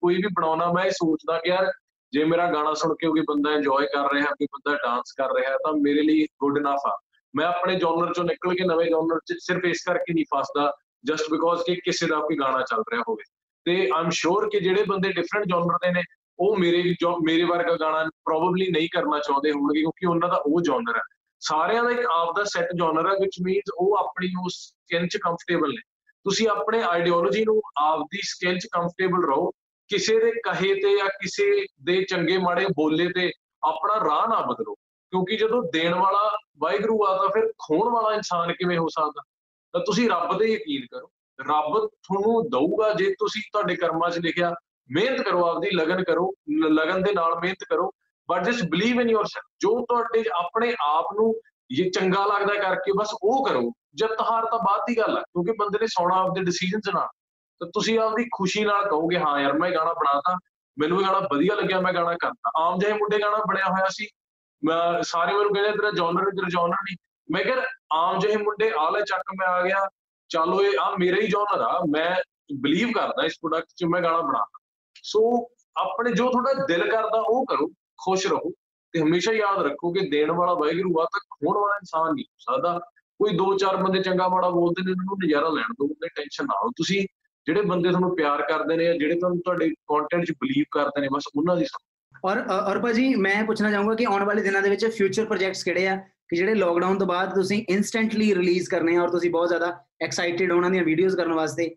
ਕੋਈ ਵੀ ਬਣਾਉਣਾ, ਮੈਂ ਇਹ ਸੋਚਦਾ ਕਿ ਯਾਰ ਜੇ ਮੇਰਾ ਗਾਣਾ ਸੁਣ ਕੇ ਕੋਈ ਬੰਦਾ ਇੰਜੋਏ ਕਰ ਰਿਹਾ, ਕੋਈ ਬੰਦਾ ਡਾਂਸ ਕਰ ਰਿਹਾ, ਤਾਂ ਮੇਰੇ ਲਈ ਗੁੱਡ ਇਨਫ ਆ। ਮੈਂ ਆਪਣੇ ਜਨਰ ਚੋਂ ਨਿਕਲ ਕੇ ਨਵੇਂ ਜਨਰ ਚ ਸਿਰਫ ਇਸ ਕਰਕੇ ਨਹੀਂ ਫਸਦਾ ਜਸਟ ਬਿਕੋਜ਼ ਕਿ ਕਿਸੇ ਦਾ ਕੋਈ ਗਾਣਾ ਚੱਲ ਰਿਹਾ ਹੋਵੇ। ਤੇ ਆਮ ਸ਼ੋਰ ਕਿ ਜਿਹੜੇ ਬੰਦੇ ਡਿਫਰੈਂਟ ਜਨਰ ਦੇ ਨੇ, ਉਹ ਮੇਰੇ ਮੇਰੇ ਵਰਗਾ ਗਾਣਾ ਪ੍ਰੋਬਬਲੀ ਨਹੀਂ ਕਰਨਾ ਚਾਹੁੰਦੇ ਹੋਣਗੇ, ਕਿਉਂਕਿ ਉਹਨਾਂ ਦਾ ਉਹ ਜਨਰ ਹੈ ਸਾਰਿਆਂ ਦਾ ਇੱਕ ਆਪ ਦਾ ਸੈੱਟ ਜਨਰ ਹੈ which means ਉਹ ਆਪਣੀ ਉਸ ਸਕਿਨ 'ਚ ਕੰਫਰਟੇਬਲ ਨੇ। ਤੁਸੀਂ ਆਪਣੇ ਆਈਡੀਓਲੋਜੀ ਨੂੰ ਆਪ ਦੀ ਸਕਿਨ 'ਚ ਕੰਫਰਟੇਬਲ ਰਹੋ, ਕਿਸੇ ਦੇ ਕਹੇ ਤੇ ਜਾਂ ਕਿਸੇ ਦੇ ਚੰਗੇ ਮਾੜੇ ਬੋਲੇ ਤੇ ਆਪਣਾ ਰਾਹ ਨਾ ਬਦਲੋ, ਕਿਉਂਕਿ ਜਦੋਂ ਦੇਣ ਵਾਲਾ ਵਾਹਿਗੁਰੂ ਆ ਤਾਂ ਫਿਰ ਖੋਣ ਵਾਲਾ ਇਨਸਾਨ ਕਿਵੇਂ ਹੋ ਸਕਦਾ? ਤਾਂ ਤੁਸੀਂ ਰੱਬ ਤੇ ਯਕੀਨ ਕਰੋ, ਰੱਬ ਤੁਹਾਨੂੰ ਦਊਗਾ ਜੇ ਤੁਸੀਂ ਤੁਹਾਡੇ ਕਰਮਾਂ 'ਚ ਲਿਖਿਆ, ਮਿਹਨਤ ਕਰੋ, ਆਪਦੀ ਲਗਨ ਕਰੋ ਲਗਨ ਦੇ ਨਾਲ ਮਿਹਨਤ ਕਰੋ but just believe in yourself ਜੋ ਤੁਹਾਡੇ ਆਪਣੇ ਆਪ ਨੂੰ ਇਹ ਚੰਗਾ ਲੱਗਦਾ ਕਰਕੇ ਬਸ ਉਹ ਕਰੋ ਜਿੱਤ ਹਾਰ ਤਾਂ ਬਾਅਦ ਦੀ ਗੱਲ ਹੈ ਕਿਉਂਕਿ ਬੰਦੇ ਨੇ ਸੌਣਾ ਆਪਦੇ ਡਿਸੀਜਨਸ ਨਾਲ। ਤਾਂ ਤੁਸੀਂ ਆਪਦੀ ਖੁਸ਼ੀ ਨਾਲ ਕਹੋਗੇ, ਹਾਂ ਯਾਰ, ਮੈਂ ਗਾਣਾ ਬਣਾਤਾ, ਮੈਨੂੰ ਇਹ ਗਾਣਾ ਵਧੀਆ ਲੱਗਿਆ, ਮੈਂ ਗਾਣਾ ਕਰਤਾ। ਆਮ ਜਿਹੇ ਮੁੰਡੇ ਗਾਣਾ ਬਣਿਆ ਹੋਇਆ ਸੀ। ਮੈਂ ਸਾਰੇ ਮੈਨੂੰ ਕਹਿੰਦੇ, ਤੇਰਾ ਜਨਰ ਤੇਰਾ ਜਨਰ ਨਹੀਂ। ਮੈਂ ਕਿਹਾ, ਆਮ ਜਿਹੇ ਮੁੰਡੇ ਆਲੇ ਚੱਕ, ਮੈਂ ਆ ਗਿਆ। ਚਲੋ ਇਹ ਆ ਮੇਰਾ ਹੀ ਜਨਰ ਆ, ਮੈਂ ਬਲੀਵ ਕਰਦਾ ਇਸ ਪ੍ਰੋਡਕਟ 'ਚ ਮੈਂ ਗਾਣਾ ਬਣਾਤਾ। ਸੋ ਆਪਣੇ ਜੋ ਤੁਹਾਡਾ ਦਿਲ ਕਰਦਾ, ਉਹ ਕਰੋ, ਖੁਸ਼ ਰਹੋ ਤੇ ਹਮੇਸ਼ਾ ਯਾਦ ਰੱਖੋ ਕਿ ਦੇਣ ਵਾਲਾ ਵਾਹਿਗੁਰੂ ਆ ਤਾਂ ਖੋਣ ਵਾਲਾ ਇਨਸਾਨ ਨਹੀਂ ਹੋ ਸਕਦਾ। ਕੋਈ ਦੋ ਚਾਰ ਬੰਦੇ ਚੰਗਾ ਮਾੜਾ ਬੋਲਦੇ ਨੇ ਉਹਨਾਂ ਨੂੰ ਨਜ਼ਾਰਾ ਲੈਣ ਦਿਓ ਉਹਦੇ ਟੈਨਸ਼ਨ ਨਾ ਲਓ। ਤੁਸੀਂ ਜਿਹੜੇ ਬੰਦੇ ਤੁਹਾਨੂੰ ਪਿਆਰ ਕਰਦੇ ਨੇ ਜਿਹੜੇ ਤੁਹਾਨੂੰ ਤੁਹਾਡੇ ਕੰਟੈਂਟ 'ਚ ਬਲੀਵ ਕਰਦੇ ਨੇ ਬਸ ਉਹਨਾਂ ਦੀ ਔਰ ਔਰ ਭਾਜੀ ਮੈਂ ਪੁੱਛਣਾ ਚਾਹੂੰਗਾ ਕਿ ਆਉਣ ਵਾਲੇ ਦਿਨਾਂ ਦੇ ਵਿੱਚ ਫਿਊਚਰ ਪ੍ਰੋਜੈਕਟਸ ਕਿਹੜੇ ਆ? ਕਿ ਜਿਹੜੇ ਲੋਕਡਾਊਨ ਤੋਂ ਬਾਅਦ ਤੁਸੀਂ ਇਨਸਟੈਂਟਲੀ ਰਿਲੀਜ਼ ਕਰਨੇ ਆ ਔਰ ਤੁਸੀਂ ਬਹੁਤ ਜ਼ਿਆਦਾ ਐਕਸਾਈਟਿਡ ਉਹਨਾਂ ਦੀਆਂ ਵੀਡੀਓਜ਼ ਕਰਨ ਵਾਸਤੇ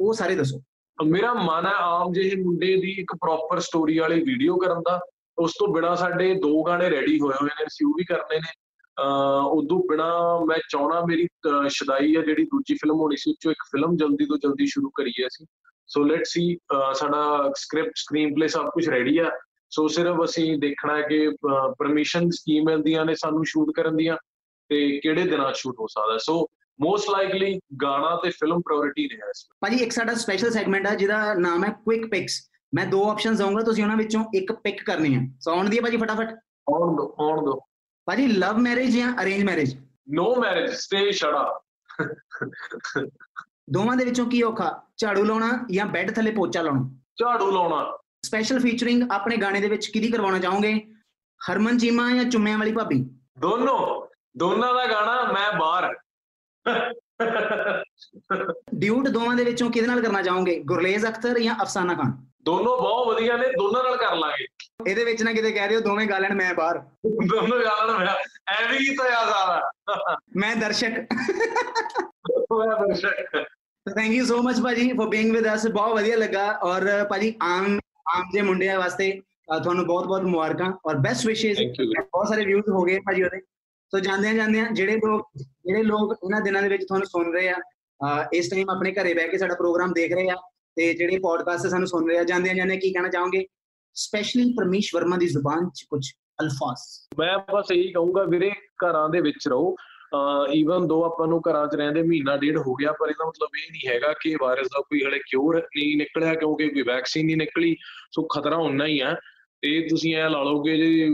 ਉਹ ਸਾਰੇ ਦੱਸੋ। ਮੇਰਾ ਮਨ ਹੈ ਆਮ ਜਿਹੇ ਮੁੰਡੇ ਦੀ ਇੱਕ ਪ੍ਰੋਪਰ ਸਟੋਰੀ ਵਾਲੀ ਵੀਡੀਓ ਕਰਨ ਦਾ। ਉਸ ਤੋਂ ਬਿਨਾ ਸਾਡੇ ਦੋ ਗਾਣੇ ਰੈਡੀ ਹੋਏ ਹੋਏ ਨੇ ਅਸੀਂ ਉਹ ਵੀ ਕਰਨੇ ਨੇ। ਉਦੋਂ ਬਿਨਾ ਮੈਂ ਚਾਹਣਾ ਮੇਰੀ ਸ਼ਦਾਈ ਹੈ ਜਿਹੜੀ ਦੂਜੀ ਫਿਲਮ ਹੋਣੀ ਸੀ ਉਹ ਇੱਕ ਫਿਲਮ ਜਲਦੀ ਤੋਂ ਜਲਦੀ ਸ਼ੁਰੂ ਕਰੀਏ ਅਸੀਂ। ਸੋ ਲੈਟਸ ਸੀ ਸਾਡਾ ਸਕ੍ਰਿਪਟ ਸਕਰੀਨ ਪਲੇ ਸਭ ਕੁਝ ਰੈਡੀ ਆ। ਸੋ ਸਿਰਫ ਅਸੀਂ ਦੇਖਣਾ ਹੈ ਕਿ ਪਰਮਿਸ਼ਨ ਸਕੀਮ ਮਿਲਦੀਆਂ ਨੇ ਸਾਨੂੰ ਸ਼ੂਟ ਕਰਨ ਦੀਆਂ ਤੇ ਕਿਹੜੇ ਦਿਨਾਂ ਸ਼ੂਟ ਹੋ ਸਕਦਾ। ਸੋ ਮੋਸਟ ਲਾਈਕਲੀ ਗਾਣਾ ਤੇ ਫਿਲਮ ਪ੍ਰਾਇੋਰਟੀ ਰਿਹਾ ਇਸ ਭਾਜੀ ਇੱਕ ਸਾਡਾ ਸਪੈਸ਼ਲ ਸੈਗਮੈਂਟ ਹੈ ਜਿਹਦਾ ਨਾਮ ਹੈ ਕੁਇਕ ਪਿਕਸ ਮੈਂ ਦੋ ਆਪਸ਼ਨਸ ਦਊਂਗਾ ਤੁਸੀਂ ਉਹਨਾਂ ਵਿੱਚੋਂ ਇੱਕ ਪਿਕ ਕਰਨੀ ਹੈ। ਸੋ ਆਉਣ ਦੀ ਭਾਜੀ ਫਟਾਫਟ? ਆਉਣ ਦੋ ਆਉਣ ਦੋ। ਭਾਜੀ ਲਵ ਮੈਰਿਜ ਜਾਂ arrange marriage no marriage stay ਛੜਾ ਦੋਵਾਂ ਦੇ ਵਿੱਚੋਂ ਕੀ ਔਖਾ? ਝਾੜੂ ਲਾਉਣਾ ਜਾਂ ਬੈੱਡ ਥੱਲੇ ਪੋਚਾ ਲਾਉਣਾ? ਝਾੜੂ ਲਾਉਣਾ। ਸਪੈਸ਼ਲ ਫੀਚਰਿੰਗ ਆਪਣੇ ਗਾਣੇ ਦੇ ਵਿੱਚ ਕਿਹਦੀ ਕਰਵਾਉਣਾ ਚਾਹੋਗੇ? ਹਰਮਨ ਚੀਮਾ ਜਾਂ ਚੁੰਮਿਆਂ ਵਾਲੀ ਭਾਬੀ? ਦੋਨੋਂ। ਦੋਨਾਂ ਦਾ ਗਾਣਾ ਮੈਂ ਬਾਹਰ। ਡਿਊਟ ਦੋਵਾਂ ਦੇ ਵਿੱਚੋਂ ਕਿਹਦੇ ਨਾਲ ਕਰਨਾ ਚਾਹੋਗੇ? ਗੁਰਲੇਜ਼ ਅਖਤਰ ਜਾਂ ਅਫਸਾਨਾ ਖਾਨ? ਦੋਨੋਂ ਬਹੁਤ ਵਧੀਆ ਨੇ ਦੋਨਾਂ ਨਾਲ ਕਰ ਲਾਂਗੇ। ਇਹਦੇ ਵਿੱਚ ਨਾ ਕਿਤੇ ਕਹਿ ਦਿਓ ਦੋਵੇਂ ਗਾ ਲੈਣ ਮੈਂ ਬਾਹਰ। ਦੋਨੋਂ ਗਾ ਲੈਣ ਮੈਂ ਐਵੇਂ ਹੀ ਤਾਂ ਯਾਦ ਆਵਾ ਮੈਂ ਦਰਸ਼ਕ। ਮੈਂ ਦਰਸ਼ਕ। ਥੈਂਕ ਯੂ ਸੋ ਮਚ ਭਾਜੀ ਫॉर ਬੀਇੰਗ ਵਿਦ ਅਸ ਬਹੁਤ ਵਧੀਆ ਲੱਗਾ। ਔਰ ਭਾਜੀ ਆਮ ਆਮ ਜੇ ਮੁੰਡਿਆਂ ਵਾਸਤੇ ਤੁਹਾਨੂੰ ਬਹੁਤ ਬਹੁਤ ਮੁਬਾਰਕਾਂ ਔਰ ਬੈਸਟ ਵਿਸ਼ੇਸ ਬਹੁਤ ਸਾਰੇ ਵਿਊਜ਼ ਹੋ ਗਏ ਭਾਜੀ ਉਹਦੇ। ਸੋ ਜਾਂਦੇ ਜਾਂਦੇ ਜਿਹੜੇ ਲੋਕ ਜਿਹੜੇ ਲੋਕ ਇਹਨਾਂ ਦਿਨਾਂ ਦੇ ਵਿੱਚ ਤੁਹਾਨੂੰ ਸੁਣ ਰਹੇ ਆ ਇਸ ਟਾਈਮ ਆਪਣੇ ਘਰੇ ਬਹਿ ਕੇ ਸਾਡਾ ਪ੍ਰੋਗਰਾਮ ਦੇਖ ਰਹੇ ਆ ਤੇ ਜਿਹੜੇ ਪੋਡਕਾਸਟ ਸਾਨੂੰ ਸੁਣ ਰਹੇ ਆ, ਜਾਂਦੇ ਜਾਂਦੇ ਕੀ ਕਹਿਣਾ ਚਾਹੋਗੇ? ਸਪੈਸ਼ਲੀ ਪਰਮੇਸ਼ ਵਰਮਾ ਦੀ ਜ਼ੁਬਾਨ 'ਚ ਕੁਝ ਅਲਫਾਜ਼। ਮੈਂ ਬਸ ਇਹੀ ਕਹੂੰਗਾ ਵੀਰੇ, ਘਰਾਂ ਦੇ ਵਿੱਚ ਰਹੋ। ਈਵਨ ਦੋ ਆਪਾਂ ਨੂੰ ਘਰਾਂ 'ਚ ਰਹਿੰਦੇ ਮਹੀਨਾ ਡੇਢ ਹੋ ਗਿਆ, ਪਰ ਇਹਦਾ ਮਤਲਬ ਇਹ ਨਹੀਂ ਹੈਗਾ ਕਿ ਵਾਇਰਸ ਦਾ ਕੋਈ ਹਲੇ ਕਿਉਰ ਨਹੀਂ ਨਿਕਲਿਆ, ਕਿਉਂਕਿ ਕੋਈ ਵੈਕਸੀਨ ਨਹੀਂ ਨਿਕਲੀ। ਸੋ ਖਤਰਾ ਉਨਾ ਹੀ ਹੈ ਤੇ ਤੁਸੀਂ ਐ ਲਾ ਲਓਗੇ ਜੇ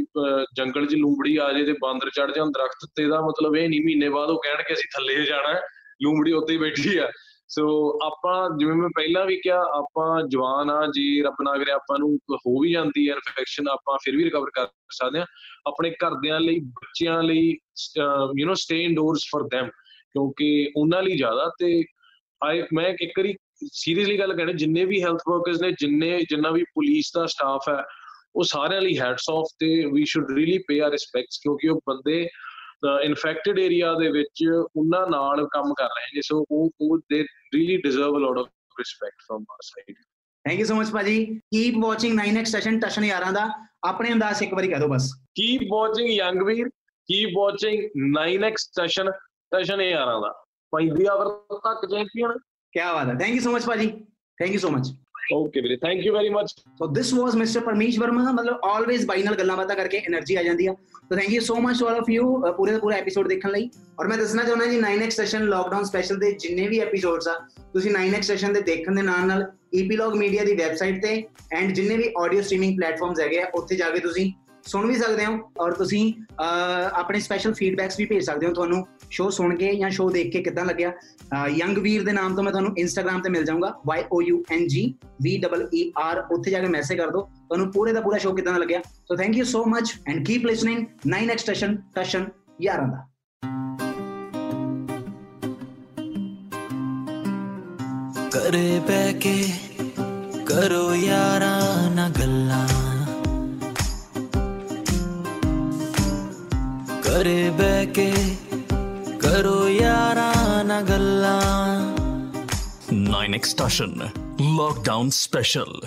ਜੰਗਲ 'ਚ ਲੂੰਬੜੀ ਆ ਜੇ ਤੇ ਬਾਂਦਰ ਚੜ ਜਾਣ ਦਰਖਤ, ਤੇ ਦਾ ਮਤਲਬ ਇਹ ਨਹੀਂ ਮਹੀਨੇ ਬਾਅਦ ਉਹ ਕਹਿਣ ਕਿ ਅਸੀਂ ਥੱਲੇ ਜਾਣਾ, ਲੂੰਬੜੀ ਉੱਤੇ ਹੀ ਬੈਠੀ ਆ। ਸੋ ਆਪਾਂ ਜਿਵੇਂ ਮੈਂ ਪਹਿਲਾਂ ਵੀ ਕਿਹਾ, ਆਪਾਂ ਜਵਾਨ ਆ, ਜੇ ਰੱਬ ਨਾ ਕਰੇ ਆਪਾਂ ਨੂੰ ਹੋ ਵੀ ਜਾਂਦੀ ਹੈ ਇਨਫੈਕਸ਼ਨ ਆਪਾਂ ਫਿਰ ਵੀ ਰਿਕਵਰ ਕਰ ਸਕਦੇ ਆ ਆਪਣੇ ਘਰਦਿਆਂ ਲਈ, ਬੱਚਿਆਂ ਲਈ you know stay indoors for them, ਕਿਉਂਕਿ ਉਹਨਾਂ ਲਈ ਜ਼ਿਆਦਾ। ਤੇ ਆਈ ਮੈਂ ਇੱਕ ਵਾਰੀ ਸੀਰੀਅਸਲੀ ਗੱਲ ਕਹਿੰਦਾ ਜਿੰਨੇ ਵੀ ਹੈਲਥ ਵਰਕਰਸ ਨੇ, ਜਿੰਨੇ, ਜਿੰਨਾ ਵੀ ਪੁਲਿਸ ਦਾ ਸਟਾਫ ਹੈ, ਉਹ ਸਾਰਿਆਂ ਲਈ ਹੈਟਸ ਆਫ ਤੇ we should really pay our respects ਕਿਉਂਕਿ ਉਹ ਬੰਦੇ ਇਨਫੈਕਟਡ ਏਰੀਆ ਦੇ ਵਿੱਚ ਉਹਨਾਂ ਨਾਲ ਕੰਮ ਕਰ ਰਹੇ ਨੇ ਸੋ ਉਹ ਉਹ they really deserve a lot of respect from our side thank you so much ਭਾਜੀ। Keep watching 9x session Tashan ਯਾਰਾਂ ਦਾ। ਆਪਣੇ ਅੰਦਾਜ਼ ਇੱਕ ਵਾਰੀ ਕਹਿ ਦਿਓ ਬਸ। Keep watching young Veer keep watching 9x session Tashan ਯਾਰਾਂ ਦਾ। ਪੈਂਦੀ ਆਵਰ ਤੱਕ ਚੈਂਪੀਅਨ ਕੀ ਬਾਤ ਹੈ। ਥੈਂਕ ਯੂ ਸੋ ਮਚ ਭਾਜੀ। Thank you so much okay ਵੀਰੇ thank you very much so this was mister Parmesh Verma ਮਤਲਬ ਆਲਵੇਸ ਬਾਈ ਨਾਲ ਗੱਲਾਂ ਬਾਤਾਂ ਕਰਕੇ એનર્ਜੀ ਆ ਜਾਂਦੀ ਆ so thank you so much to all of you ਪੂਰੇ ਦਾ ਪੂਰਾ ਐਪੀਸੋਡ ਦੇਖਣ ਲਈ ਔਰ ਮੈਂ ਦੱਸਣਾ ਚਾਹੁੰਦਾ ਜੀ 9x ਸੈਸ਼ਨ ਲਾਕਡਾਊਨ ਸਪੈਸ਼ਲ ਦੇ ਜਿੰਨੇ ਵੀ ਐਪੀਸੋਡਸ ਆ ਤੁਸੀਂ 9x ਸੈਸ਼ਨ ਦੇ ਦੇਖਣ ਦੇ ਨਾਲ ਨਾਲ ਈਪੀਲੌਗ ਮੀਡੀਆ ਦੀ ਵੈਬਸਾਈਟ ਤੇ ਐਂਡ ਜਿੰਨੇ ਵੀ ਆਡੀਓ ਸਟ੍ਰੀਮਿੰਗ ਪਲੇਟਫਾਰਮਸ ਹੈਗੇ ਆ ਉੱਥੇ ਜਾ ਕੇ ਤੁਸੀਂ ਸੁਣ ਵੀ ਸਕਦੇ ਹੋ ਔਰ ਤੁਸੀਂ ਆਪਣੇ ਸਪੈਸ਼ਲ ਫੀਡਬੈਕਸ ਵੀ ਭੇਜ ਸਕਦੇ ਹੋ ਤੁਹਾਨੂੰ। ਸ਼ੋਅ ਸੁਣ ਕੇ ਜਾਂ ਸ਼ੋਅ ਦੇਖ ਕੇ ਕਿਦਾਂ ਲੱਗਿਆ। ਯੰਗ ਵੀਰ ਦੇ ਨਾਮ ਤੋਂ ਮੈਂ ਤੁਹਾਨੂੰ ਇੰਸਟਾਗ੍ਰam ਤੇ ਮਿਲ ਜਾਊਂਗਾ। Y O U N G V E E R, ਉੱਥੇ ਜਾ ਕੇ ਮੈਸੇਜ ਕਰ ਦਿਓ। ਤੁਹਾਨੂੰ ਪੂਰੇ ਦਾ ਪੂਰਾ ਸ਼ੋਅ ਕਿਦਾਂ ਲੱਗਿਆ। So thank you so much and keep listening 9x station Tashan ਯਾਰਾਂ ਦਾ। ਕਰੇ ਬੈ ਕੇ ਕਰੋ ਯਾਰਾਂ ਨਾ ਘਰੇ ਬਹਿ ਕੇ ਕਰੋ ਯਾਰਾਂ ਨਾ ਗੱਲਾਂ 9 ਐਕਸਟੈਸ਼ਨ ਲੌਕਡਾਊਨ ਸਪੈਸ਼ਲ